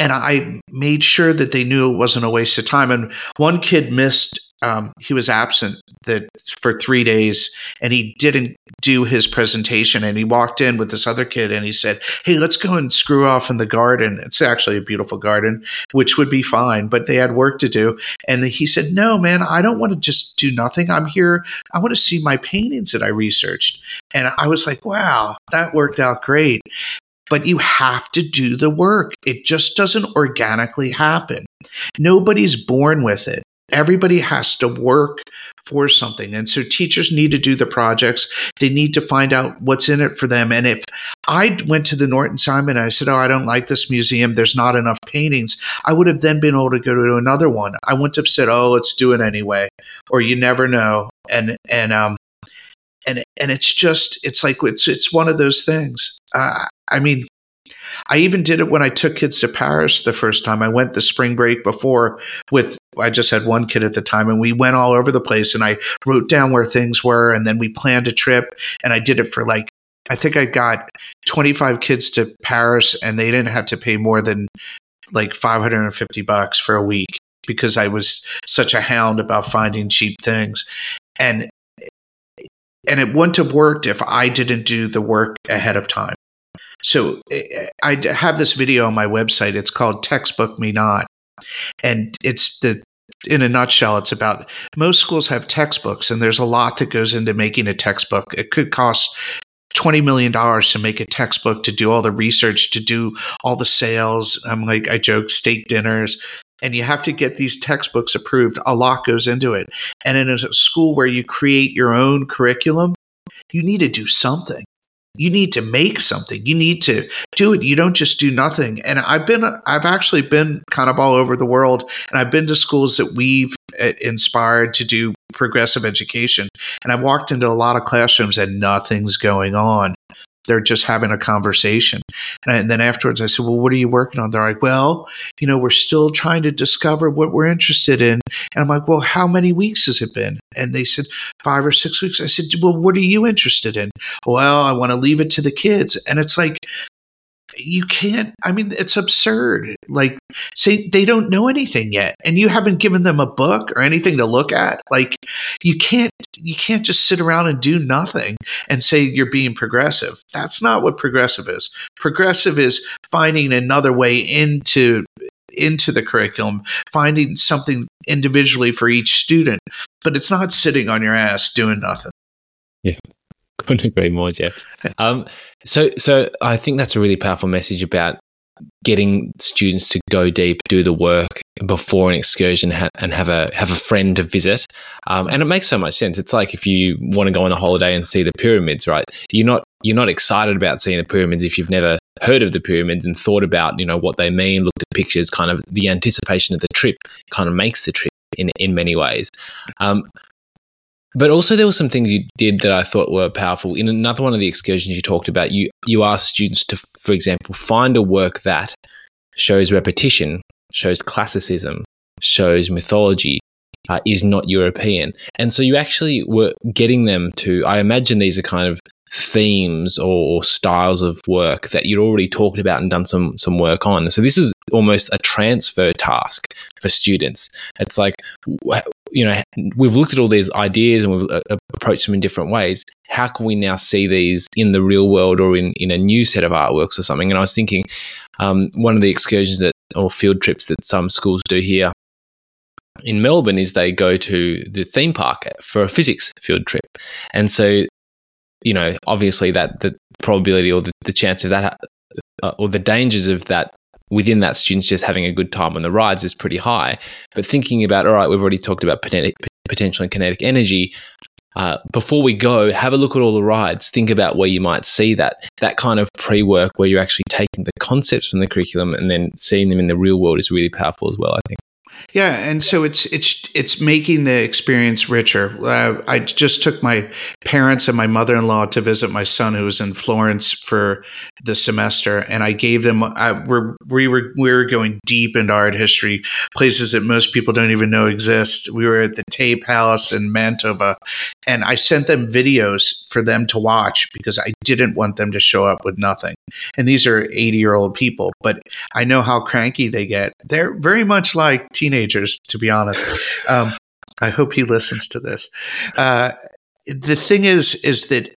and I made sure that they knew it wasn't a waste of time. And one kid missed um, he was absent that for three days and he didn't do his presentation. And he walked in with this other kid and he said hey let's go and screw off in the garden. It's actually a beautiful garden which would be fine but they had work to do. And he said no man i don't want to just do nothing. I'm here. I want to see my paintings that i researched. And i was like wow that worked out great but you have to do the work. It just doesn't organically happen. Nobody's born with it. Everybody has to work for something. And so teachers need to do the projects. They need to find out what's in it for them. And if I went to the Norton Simon and I said, Oh, I don't like this museum, there's not enough paintings, I would have then been able to go to another one. I wouldn't have said, Oh, let's do it anyway. Or you never know. And and um and and it's just it's like it's it's one of those things. Uh, I mean, I even did it when I took kids to Paris the first time. I went the spring break before with I just had one kid at the time and we went all over the place and I wrote down where things were and then we planned a trip and I did it for like I think I got 25 kids to Paris and they didn't have to pay more than like 550 bucks for a week because I was such a hound about finding cheap things. And and it wouldn't have worked if I didn't do the work ahead of time. So eh, I have this video on my website. It's called Textbook Me Not. And it's the in a nutshell, it's about most schools have textbooks, and there's a lot that goes into making a textbook. It could cost $20 million to make a textbook, to do all the research, to do all the sales. I'm like, I joke, steak dinners. And you have to get these textbooks approved. A lot goes into it. And in a school where you create your own curriculum, you need to do something you need to make something. You need to do it. You don't just do nothing. And i've been i've actually been kind of all over the world and i've been to schools that we've uh, inspired to do progressive education. And i've walked into a lot of classrooms and nothing's going on they're just having a conversation. And then afterwards, I said, Well, what are you working on? They're like, Well, you know, we're still trying to discover what we're interested in. And I'm like, Well, how many weeks has it been? And they said, Five or six weeks. I said, Well, what are you interested in? Well, I want to leave it to the kids. And it's like, you can't i mean it's absurd. Like say they don't know anything yet and you haven't given them a book or anything to look at like you can't you can't just sit around and do nothing and say you're being progressive. That's not what progressive is. Progressive is finding another way into into the curriculum finding something individually for each student but it's not sitting on your ass doing nothing. Yeah, couldn't agree more, Jeff. Um, so, so I think that's a really powerful message about getting students to go deep, do the work before an excursion, ha- and have a have a friend to visit. Um, and it makes so much sense. It's like if you want to go on a holiday and see the pyramids, right? You're not you're not excited about seeing the pyramids if you've never heard of the pyramids and thought about you know what they mean, looked at pictures. Kind of the anticipation of the trip kind of makes the trip in in many ways. Um, but also, there were some things you did that I thought were powerful. In another one of the excursions you talked about, you you asked students to, for example, find a work that shows repetition, shows classicism, shows mythology, uh, is not European, and so you actually were getting them to. I imagine these are kind of themes or, or, styles of work that you'd already talked about and done some some work on. So this is almost a transfer task for students. It's like you know we've looked at all these ideas and we've uh, approached them in different ways. How can we now see these in the real world or in in a new set of artworks or something? And I was thinking um, one of the excursions that or field trips that some schools do here in Melbourne is they go to the theme park for a physics field trip. And so you know, obviously that the probability or the, the chance of that uh, or the dangers of that within that students just having a good time on the rides is pretty high. But thinking about, all right, we've already talked about potential and kinetic energy. Uh, before we go, have a look at all the rides. Think about where you might see that. That kind of pre work where you're actually taking the concepts from the curriculum and then seeing them in the real world is really powerful as well, I think. Yeah, and so it's it's it's making the experience richer. Uh, I just took my parents and my mother in law to visit my son who was in Florence for the semester, and I gave them. I, we're, we were we were going deep into art history, places that most people don't even know exist. We were at the Te Palace in Mantova, and I sent them videos for them to watch because I didn't want them to show up with nothing. And these are eighty year old people, but I know how cranky they get. They're very much like teenagers, to be honest. Um, I hope he listens to this. Uh, the thing is, is that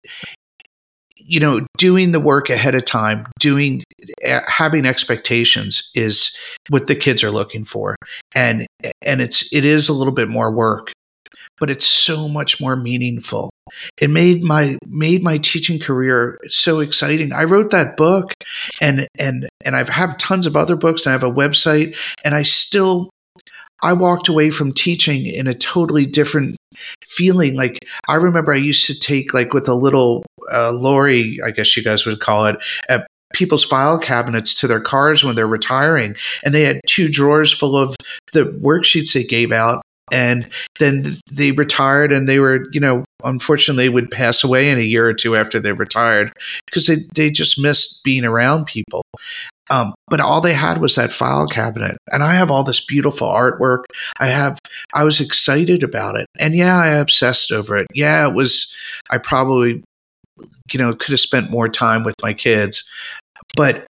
you know, doing the work ahead of time, doing uh, having expectations is what the kids are looking for, and and it's it is a little bit more work, but it's so much more meaningful. It made my made my teaching career so exciting. I wrote that book, and and and I've have tons of other books, and I have a website, and I still I walked away from teaching in a totally different feeling. Like I remember I used to take like with a little uh, lorry, I guess you guys would call it, at people's file cabinets to their cars when they're retiring, and they had two drawers full of the worksheets they gave out. And then they retired, and they were, you know, unfortunately would pass away in a year or two after they retired because they, they just missed being around people. Um, but all they had was that file cabinet. And I have all this beautiful artwork. I have, I was excited about it. And yeah, I obsessed over it. Yeah, it was, I probably, you know, could have spent more time with my kids. But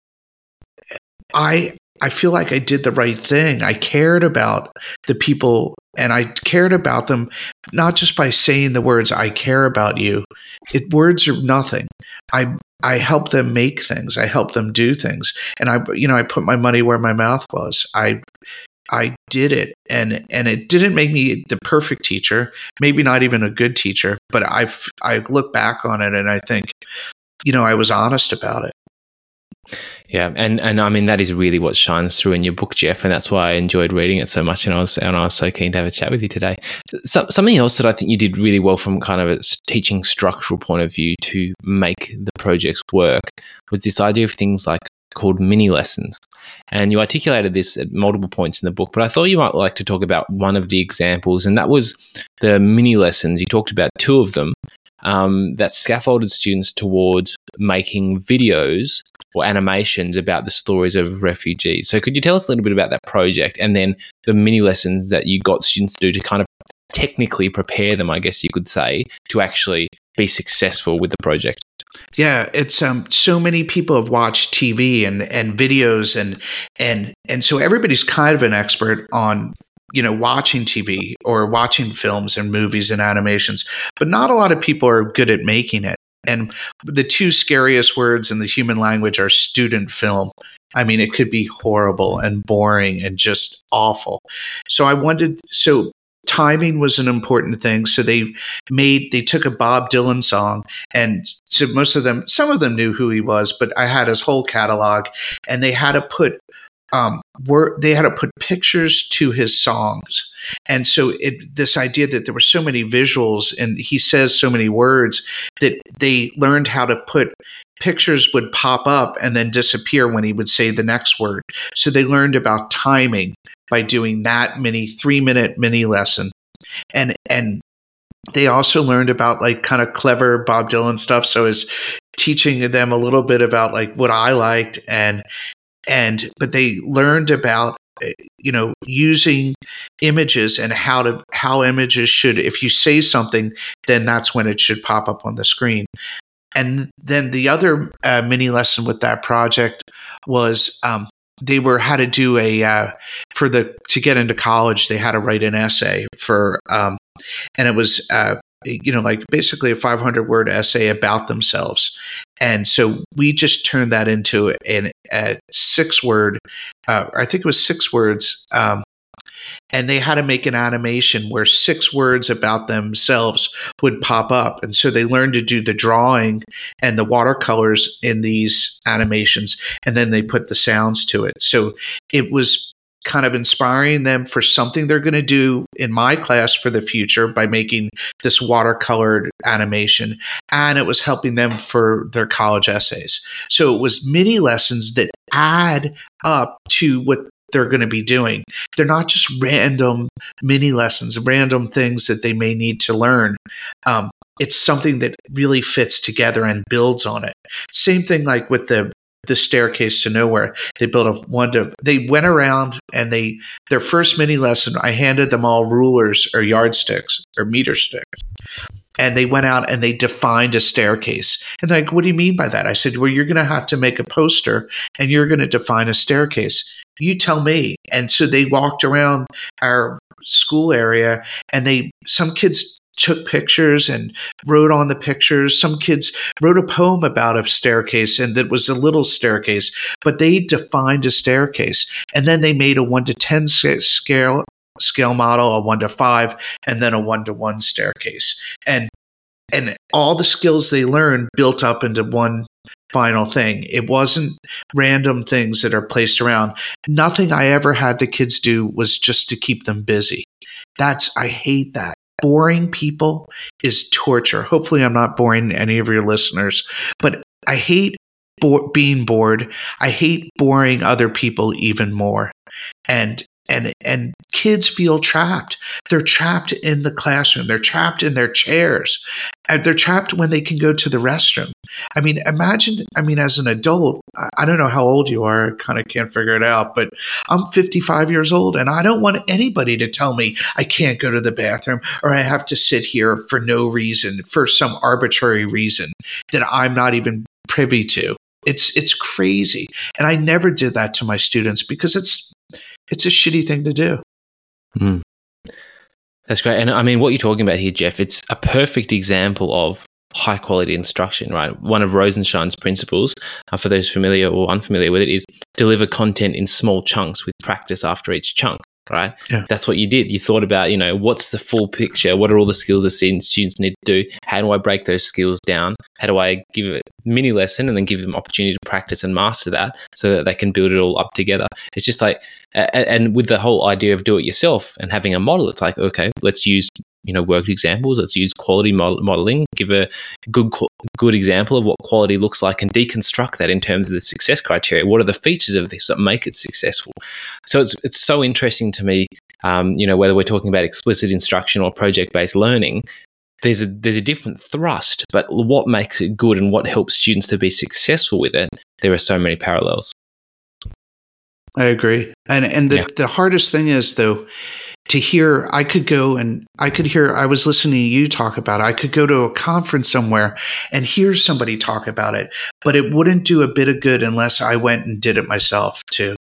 I, I feel like I did the right thing. I cared about the people and I cared about them not just by saying the words I care about you. It words are nothing. I I help them make things. I help them do things. And I you know, I put my money where my mouth was. I I did it and and it didn't make me the perfect teacher, maybe not even a good teacher, but I've I look back on it and I think you know, I was honest about it. Yeah, and and I mean that is really what shines through in your book, Jeff, and that's why I enjoyed reading it so much, and I was and I was so keen to have a chat with you today. So, something else that I think you did really well from kind of a teaching structural point of view to make the projects work was this idea of things like called mini lessons, and you articulated this at multiple points in the book. But I thought you might like to talk about one of the examples, and that was the mini lessons. You talked about two of them, um, that scaffolded students towards making videos or animations about the stories of refugees. So, could you tell us a little bit about that project and then the mini lessons that you got students to do to kind of technically prepare them, I guess you could say, to actually be successful with the project? Yeah, it's um so many people have watched TV and and videos and and and so everybody's kind of an expert on you know watching TV or watching films and movies and animations, but not a lot of people are good at making it. And the two scariest words in the human language are student film. I mean, it could be horrible and boring and just awful. So I wanted, so timing was an important thing. So they made they took a Bob Dylan song, and so most of them, some of them knew who he was, but I had his whole catalog, and they had to put um, were they had to put pictures to his songs, and so it, this idea that there were so many visuals and he says so many words that they learned how to put pictures would pop up and then disappear when he would say the next word. So they learned about timing by doing that mini three minute mini lesson, and and they also learned about like kind of clever Bob Dylan stuff. So is teaching them a little bit about like what I liked and and but they learned about eh, you know using images and how to how images should if you say something then that's when it should pop up on the screen. And then the other uh, mini lesson with that project was um, they were how to do a uh, for the to get into college they had to write an essay for um, and it was uh, you know like basically a 500 word essay about themselves. And so we just turned that into an, a six word uh, i think it was six words um, and they had to make an animation where six words about themselves would pop up. And so they learned to do the drawing and the watercolors in these animations and then they put the sounds to it. So it was kind of inspiring them for something they're going to do in my class for the future by making this watercolored animation. And it was helping them for their college essays. So it was mini lessons that add up to what they're going to be doing. They're not just random mini lessons, random things that they may need to learn. Um, it's something that really fits together and builds on it. Same thing like with the the staircase to nowhere. They built a one to they went around and they their first mini lesson, I handed them all rulers or yardsticks or meter sticks. And they went out and they defined a staircase. And they're like, what do you mean by that? I said, Well, you're gonna have to make a poster and you're gonna define a staircase. You tell me. And so they walked around our school area and they some kids took pictures and wrote on the pictures. Some kids wrote a poem about a staircase and that was a little staircase, but they defined a staircase. And then they made a one to 10 scale scale model, a one to five, and then a one to one staircase. And and all the skills they learned built up into one final thing. It wasn't random things that are placed around. Nothing I ever had the kids do was just to keep them busy. That's I hate that boring people is torture. Hopefully, I'm not boring any of your listeners, but I hate bo- being bored. I hate boring other people even more. And and and kids feel trapped. They're trapped in the classroom. They're trapped in their chairs. And they're trapped when they can go to the restroom. I mean imagine i mean as an adult i don't know how old you are i kind of can't figure it out but i'm 55 years old and i don't want anybody to tell me i can't go to the bathroom or i have to sit here for no reason for some arbitrary reason that i'm not even privy to. It's it's crazy. And i never did that to my students because it's it's a shitty thing to do. Mm. That's great. And I mean, what you're talking about here, Jeff, it's a perfect example of high quality instruction, right? One of Rosenshine's principles, uh, for those familiar or unfamiliar with it, is deliver content in small chunks with practice after each chunk right? Yeah. That's what you did. You thought about, you know, what's the full picture? What are all the skills that students need to do? How do I break those skills down? How do I give a mini lesson and then give them opportunity to practice and master that so that they can build it all up together? It's just like, and with the whole idea of do it yourself and having a model, it's like, okay, let's use you know worked examples. Let's use quality modeling. Give a good good example of what quality looks like, and deconstruct that in terms of the success criteria. What are the features of this that make it successful? So it's it's so interesting to me. Um, you know whether we're talking about explicit instruction or project based learning. There's a there's a different thrust, but what makes it good and what helps students to be successful with it, there are so many parallels. I agree, and and the, yeah. the hardest thing is though to hear i could go and i could hear i was listening to you talk about it. I could go to a conference somewhere and hear somebody talk about it but it wouldn't do a bit of good unless i went and did it myself too.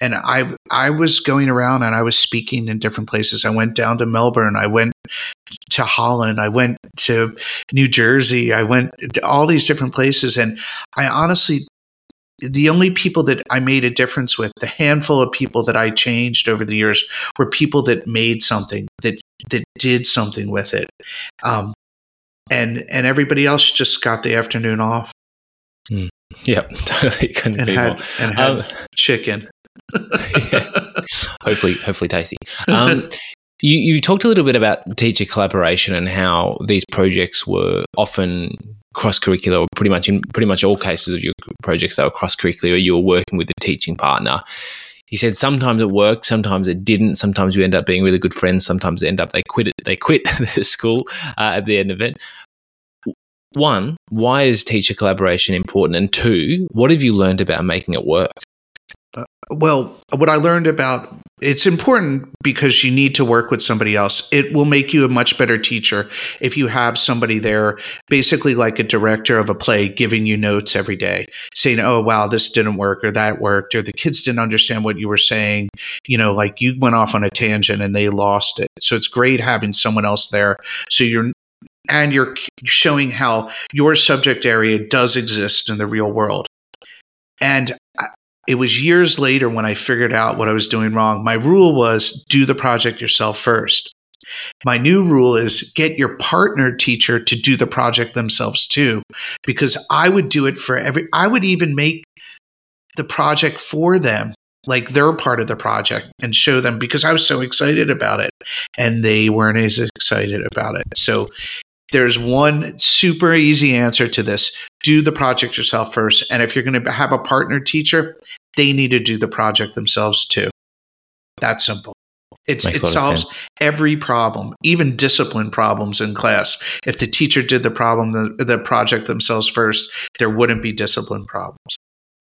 And i i was going around and i was speaking in different places. I went down to melbourne. I went to holland. I went to new jersey. I went to all these different places. And i honestly the only people that I made a difference with, the handful of people that I changed over the years, were people that made something, that that did something with it. Um, and and everybody else just got the afternoon off Yep, totally. Couldn't and agree had more. and had Um, chicken. hopefully, hopefully tasty. Um, you, you talked a little bit about teacher collaboration and how these projects were often cross curricular, or pretty much in pretty much all cases of your projects that were cross curricular. Or you were working with a teaching partner. He said sometimes it worked, sometimes it didn't. Sometimes you end up being really good friends. Sometimes they end up they quit it. They quit the school uh, at the end of it. One, why is teacher collaboration important? And two, what have you learned about making it work? Well, what I learned about it's important because you need to work with somebody else. It will make you a much better teacher if you have somebody there, basically like a director of a play, giving you notes every day, saying, "Oh, wow, this didn't work, or that worked, or the kids didn't understand what you were saying." You know, like you went off on a tangent and they lost it. So it's great having someone else there. So you're and you're showing how your subject area does exist in the real world. And it was years later when I figured out what I was doing wrong. My rule was do the project yourself first. My new rule is get your partner teacher to do the project themselves too, because I would do it for every, I would even make the project for them, like they're part of the project and show them because I was so excited about it and they weren't as excited about it. So there's one super easy answer to this do the project yourself first. And if you're going to have a partner teacher, they need to do the project themselves too. That simple. It's, Makes it a lot of solves every problem, even discipline problems in class. If the teacher did the problem, the, the project themselves first, there wouldn't be discipline problems.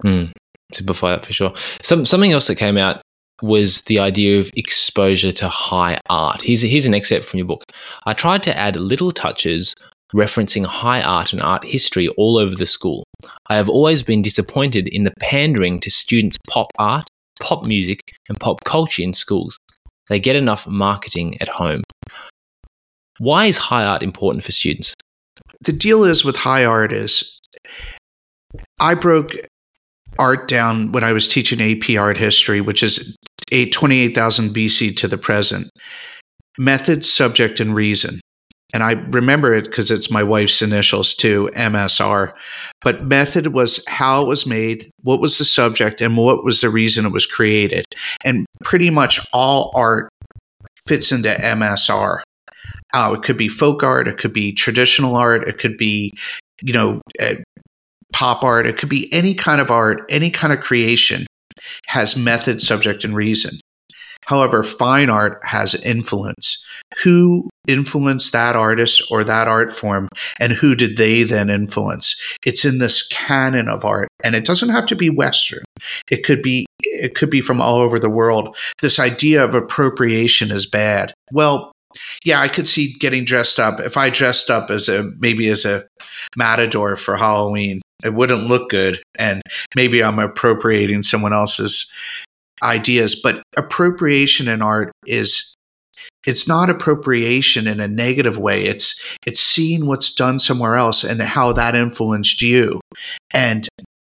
Mm, simplify that for sure. Some something else that came out was the idea of exposure to high art. Here's here's an excerpt from your book. I tried to add little touches referencing high art and art history all over the school. I have always been disappointed in the pandering to students' pop art, pop music, and pop culture in schools. They get enough marketing at home. Why is high art important for students? the deal is with high art is I broke art down when I was teaching AP art history, which is 28,000 BC to the present. Method, subject, and reason. And I remember it because it's my wife's initials too, MSR. But method was how it was made, what was the subject, and what was the reason it was created. And pretty much all art fits into MSR. Uh, it could be folk art, it could be traditional art, it could be, you know, uh, pop art, it could be any kind of art, any kind of creation has method, subject, and reason. However, fine art has influence. Who influenced that artist or that art form, and who did they then influence? It's in this canon of art, and it doesn't have to be Western. It could be it could be from all over the world. This idea of appropriation is bad. Well, yeah, I could see getting dressed up. If I dressed up as a maybe as a matador for Halloween, it wouldn't look good, and maybe I'm appropriating someone else's ideas. But appropriation in art is it's not appropriation in a negative way. It's it's seeing what's done somewhere else and how that influenced you, and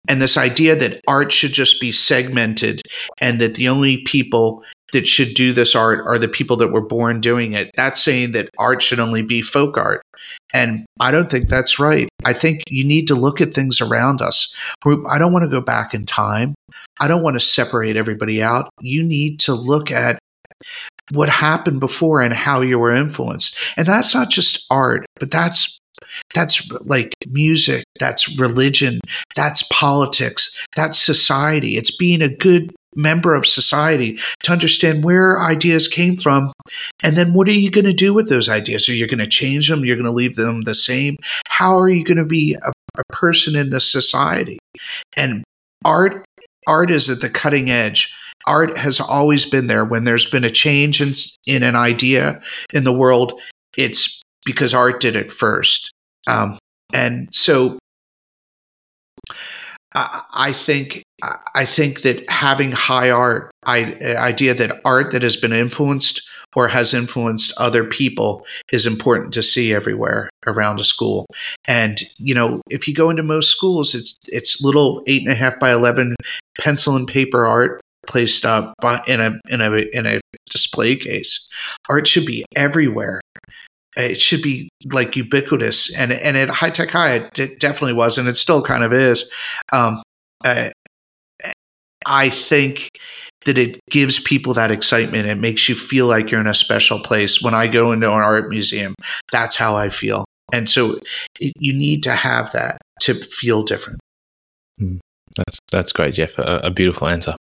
and this idea that art should just be segmented and that the only people that should do this art are the people that were born doing it. That's saying that art should only be folk art. And I don't think that's right. I think you need to look at things around us. I don't want to go back in time. I don't want to separate everybody out. You need to look at what happened before and how you were influenced. And that's not just art, but that's that's like music, that's religion, that's politics, that's society. It's being a good member of society to understand where ideas came from. And then what are you going to do with those ideas? Are you going to change them? You're going to leave them the same? How are you going to be a, a person in this society? And art art is at the cutting edge. Art has always been there. When there's been a change in, in an idea in the world it's because art did it first. Um, and so I, think I think that having high art I, idea that art that has been influenced or has influenced other people is important to see everywhere around a school. And you know, if you go into most schools, it's it's little eight and a half by eleven pencil and paper art placed up in a in a in a display case. Art should be everywhere. It should be like ubiquitous, and and at High Tech High, it definitely was, and it still kind of is. Um, uh, I think that it gives people that excitement. It makes you feel like you're in a special place. When I go into an art museum, that's how I feel. And so it, you need to have that to feel different. Mm, that's that's great, Jeff. A, a beautiful answer.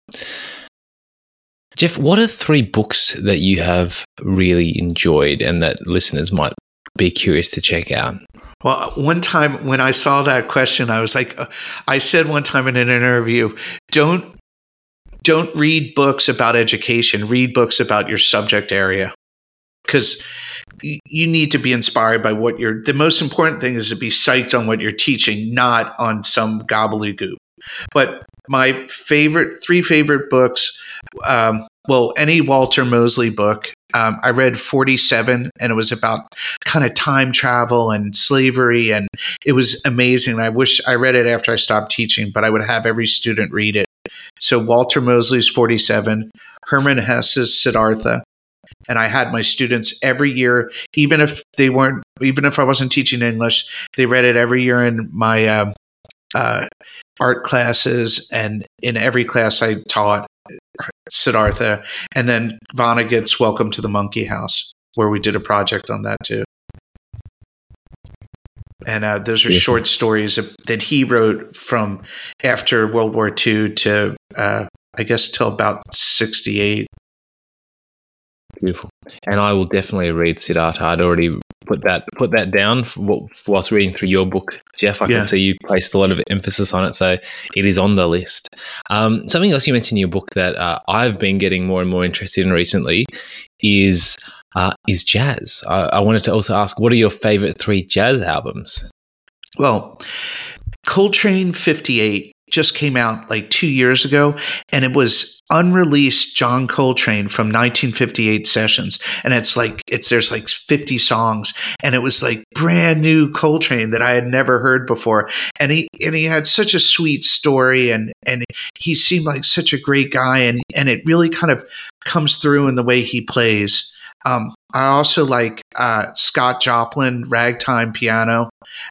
Jeff, what are three books that you have really enjoyed and that listeners might be curious to check out? Well, one time when I saw that question, I was like, uh, I said one time in an interview, don't don't read books about education. Read books about your subject area because you need to be inspired by what you're. The most important thing is to be psyched on what you're teaching, not on some gobbledygook. But my favorite three favorite books um, well any walter mosley book um, i read 47 and it was about kind of time travel and slavery and it was amazing. I wish i read it after i stopped teaching but i would have every student read it. So walter mosley's 47 Herman hesse's siddhartha and I had my students every year, even if they weren't, even if I wasn't teaching English, they read it every year in my uh, uh, art classes, and in every class I taught Siddhartha, and then Vonnegut's Welcome to the Monkey House, where we did a project on that too. And uh, those are short stories that he wrote from after World War II to, uh, I guess, till about 68. Beautiful. And I will definitely read Siddhartha. I'd already put that put that down whilst reading through your book, Jeff. I yeah. can see you placed a lot of emphasis on it, so it is on the list. Um, something else you mentioned in your book that uh, I've been getting more and more interested in recently is uh, is jazz. I, I wanted to also ask, what are your favorite three jazz albums? Well, Coltrane 58 just came out like two years ago, and it was unreleased John Coltrane from 1958 sessions, and it's like it's there's like 50 songs, and it was like brand new Coltrane that I had never heard before, and he and he had such a sweet story, and and he seemed like such a great guy, and and it really kind of comes through in the way he plays. Um, I also like uh, Scott Joplin ragtime piano.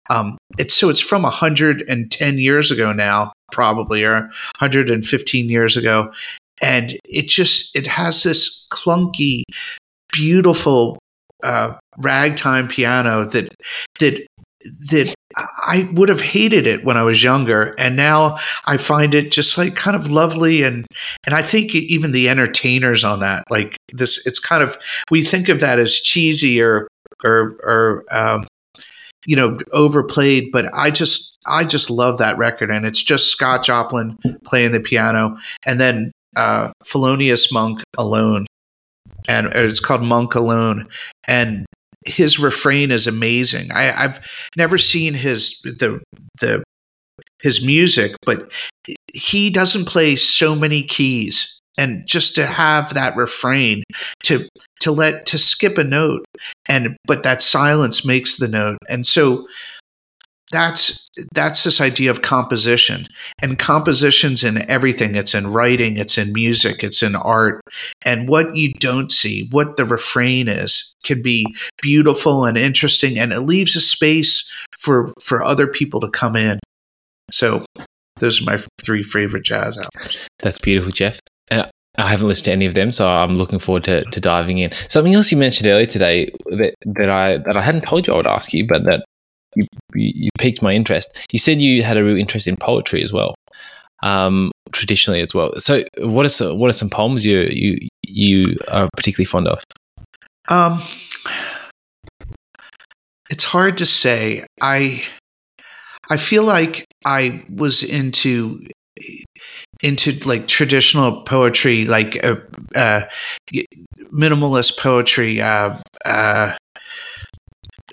Um, it's so it's from 110 years ago now, probably or 115 years ago, and it just it has this clunky, beautiful uh, ragtime piano that that that I would have hated it when I was younger, and now I find it just like kind of lovely, and and I think even the entertainers on that, like this, it's kind of we think of that as cheesy or or or um, you know overplayed, but I just I just love that record, and it's just Scott Joplin playing the piano, and then uh, Thelonious Monk alone, and it's called Monk Alone, and his refrain is amazing. I, I've never seen his the the his music, but he doesn't play so many keys and just to have that refrain to to let to skip a note and but that silence makes the note and so that's that's this idea of composition and compositions in everything. It's in writing it's in music it's in art and what you don't see what the refrain is can be beautiful and interesting and it leaves a space for for other people to come in. So those are my three favorite jazz albums. That's beautiful jeff. And I haven't listened to any of them, so I'm looking forward to, to diving in. Something else you mentioned earlier today that, that I that I hadn't told you I would ask you, but that you, you piqued my interest. You said you had a real interest in poetry as well, um, traditionally as well. So, what are some, what are some poems you you you are particularly fond of? Um, it's hard to say. I I feel like I was into into like traditional poetry, like uh, uh, minimalist poetry. Uh, uh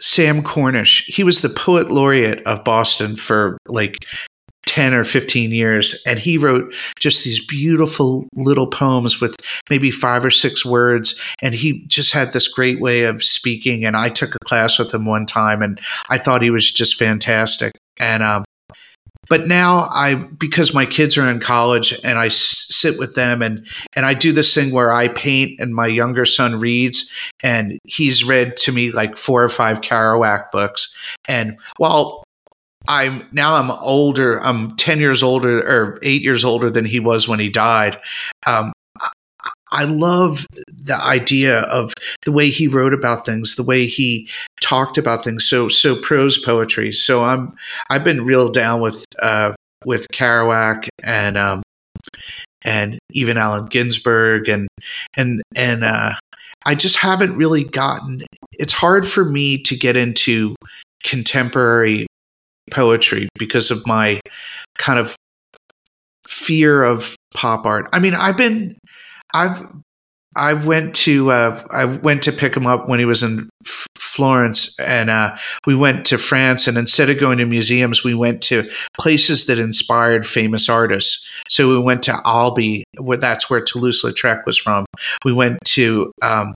Sam Cornish. He was the poet laureate of Boston for like 10 or 15 years. And he wrote just these beautiful little poems with maybe five or six words. And he just had this great way of speaking. And I took a class with him one time and I thought he was just fantastic. And um, but now I because my kids are in college and I s- sit with them and and I do this thing where I paint and my younger son reads and he's read to me like four or five Kerouac books. And while I'm now I'm older I'm 10 years older or 8 years older than he was when he died um, I love the idea of the way he wrote about things, the way he talked about things. So so prose poetry. So I'm I've been real down with uh, with Kerouac and um, and even Allen Ginsberg and and and uh, I just haven't really gotten. It's hard for me to get into contemporary poetry because of my kind of fear of pop art. I mean, I've been I've I went to uh, I went to pick him up when he was in F- Florence, and uh, we went to France. And instead of going to museums, we went to places that inspired famous artists. So we went to Albi, where that's where Toulouse-Lautrec was from. We went to um,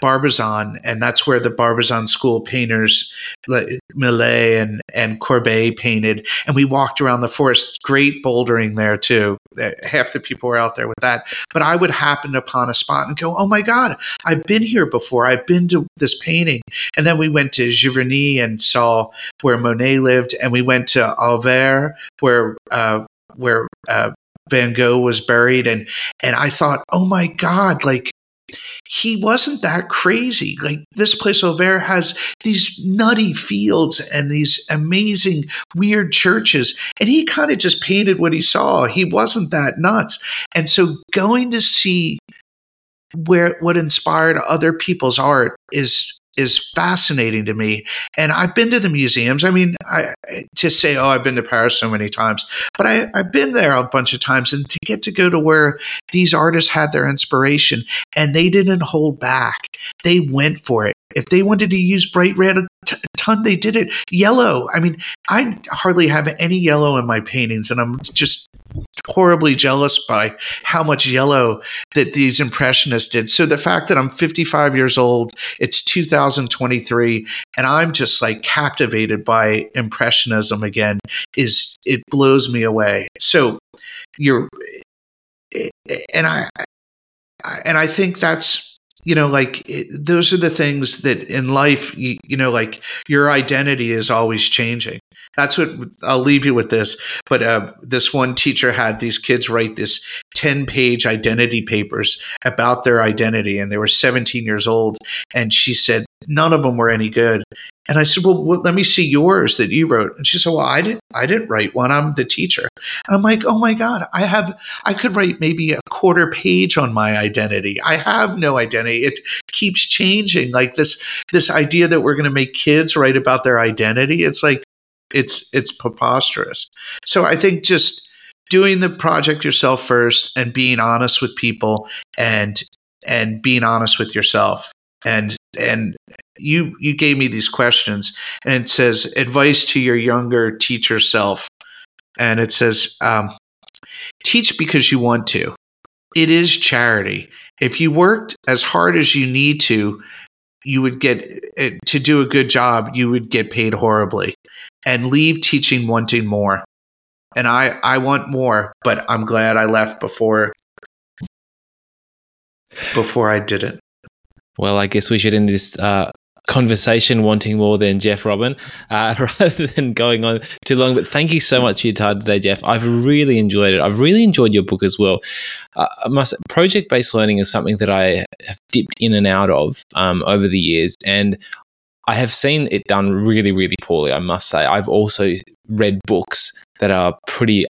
Barbizon, and that's where the Barbizon School painters, like Millet and and Courbet, painted. And we walked around the forest, great bouldering there too. Uh, Half the people were out there with that. But I would happen upon a spot and go, "Oh my God, I've been here before. I've been to this painting." And then we went to Giverny and saw where Monet lived, and we went to Auvers, where uh, where uh, Van Gogh was buried, and and I thought, "Oh my God, like." He wasn't that crazy. Like this place Auvers has these nutty fields and these amazing weird churches. And he kind of just painted what he saw. He wasn't that nuts. And so going to see where what inspired other people's art is is fascinating to me. And I've been to the museums. I mean, I, to say, oh, I've been to Paris so many times, but I, I've been there a bunch of times. And to get to go to where these artists had their inspiration and they didn't hold back, they went for it. If they wanted to use bright red a ton, they did it. Yellow. I mean, I hardly have any yellow in my paintings, and I'm just horribly jealous by how much yellow that these impressionists did. So the fact that I'm 55 years old, it's 2023, and I'm just like captivated by impressionism again is it blows me away. So you're eh, eh, and I and I think that's you know like it, those are the things that in life you, you know like your identity is always changing that's what I'll leave you with this. But uh, this one teacher had these kids write this 10 page identity papers about their identity, and they were 17 years old. And she said none of them were any good. And I said, well, well, let me see yours that you wrote. And she said, well, I didn't, I didn't write one. I'm the teacher. And I'm like, oh my God, I have, I could write maybe a quarter page on my identity. I have no identity. It keeps changing. Like this, this idea that we're going to make kids write about their identity. It's like, it's it's preposterous. So I think just doing the project yourself first and being honest with people and and being honest with yourself and and you you gave me these questions and it says advice to your younger teacher self. And it says um, teach because you want to. It is charity. If you worked as hard as you need to you would get eh, to do a good job you would get paid horribly. And leave teaching wanting more. And i i want more but i'm glad i left before before i didn't. Well, I guess we should end this uh, conversation wanting more than Jeff Robin uh, rather than going on too long. But thank you so much for your time today, Jeff. I've really enjoyed it. I've really enjoyed your book as well. Uh, must project based learning is something that I have dipped in and out of um, over the years, and I have seen it done really, really poorly. I must say. I've also read books that are pretty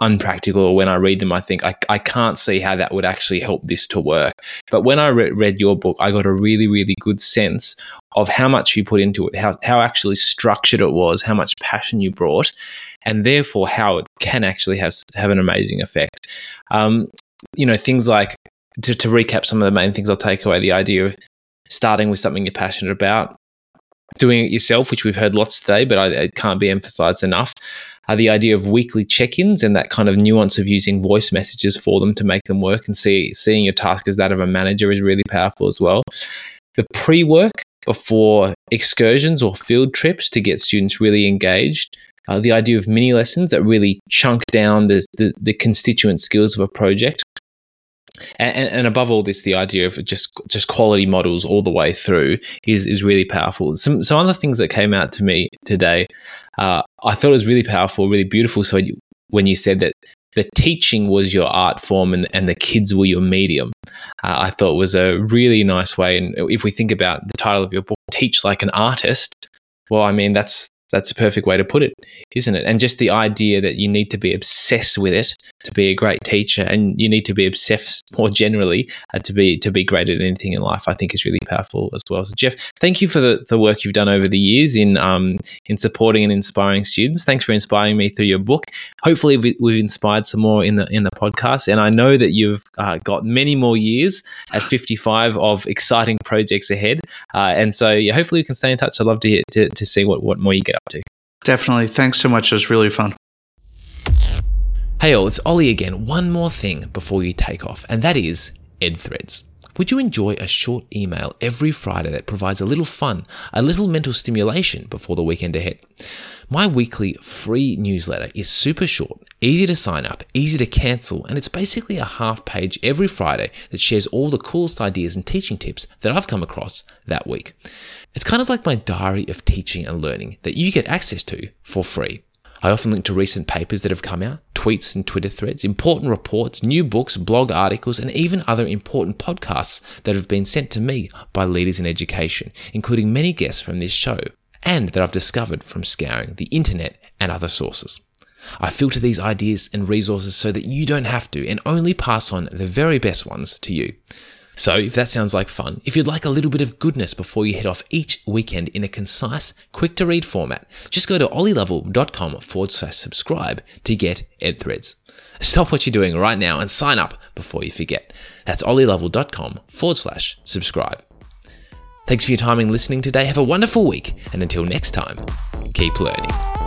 unpractical or when I read them, I think I, I can't see how that would actually help this to work. But when I re- read your book, I got a really, really good sense of how much you put into it, how, how actually structured it was, how much passion you brought, and therefore how it can actually have, have an amazing effect. Um, you know, things like, to, to recap some of the main things I'll take away the idea of starting with something you're passionate about, doing it yourself, which we've heard lots today, but I, it can't be emphasized enough the idea of weekly check-ins and that kind of nuance of using voice messages for them to make them work and see seeing your task as that of a manager is really powerful as well. The pre-work before excursions or field trips to get students really engaged uh, the idea of mini lessons that really chunk down the, the, the constituent skills of a project. And, and, above all this, the idea of just just quality models all the way through is is really powerful. Some some other things that came out to me today, uh, I thought it was really powerful, really beautiful. So when you said that the teaching was your art form and, and the kids were your medium, uh, I thought was a really nice way. And if we think about the title of your book, "Teach Like an Artist," well, I mean that's that's a perfect way to put it, isn't it? And just the idea that you need to be obsessed with it to be a great teacher, and you need to be obsessed more generally uh, to be to be great at anything in life. I think is really powerful as well. So, Jeff, thank you for the, the work you've done over the years in um, in supporting and inspiring students. Thanks for inspiring me through your book. Hopefully, we, have inspired some more in the in the podcast, and I know that you've uh, got many more years at 55 of exciting projects ahead. Uh, and so, yeah, hopefully, we can stay in touch. I'd love to hear, to, to see what what more you get up to. Definitely. Thanks so much. It was really fun. Hey all, it's Ollie again. One more thing before you take off, and that is EdThreads. Would you enjoy a short email every Friday that provides a little fun, a little mental stimulation before the weekend ahead? My weekly free newsletter is super short, easy to sign up, easy to cancel, and it's basically a half page every Friday that shares all the coolest ideas and teaching tips that I've come across that week. It's kind of like my diary of teaching and learning that you get access to for free. I often link to recent papers that have come out, tweets and Twitter threads, important reports, new books, blog articles, and even other important podcasts that have been sent to me by leaders in education, including many guests from this show, and that I've discovered from scouring the internet and other sources. I filter these ideas and resources so that you don't have to and only pass on the very best ones to you. So, if that sounds like fun, if you'd like a little bit of goodness before you head off each weekend in a concise, quick to read format, just go to ollielovell.com forward slash subscribe to get EdThreads. Stop what you're doing right now and sign up before you forget. That's ollielovell.com forward slash subscribe. Thanks for your time and listening today. Have a wonderful week, and until next time, keep learning.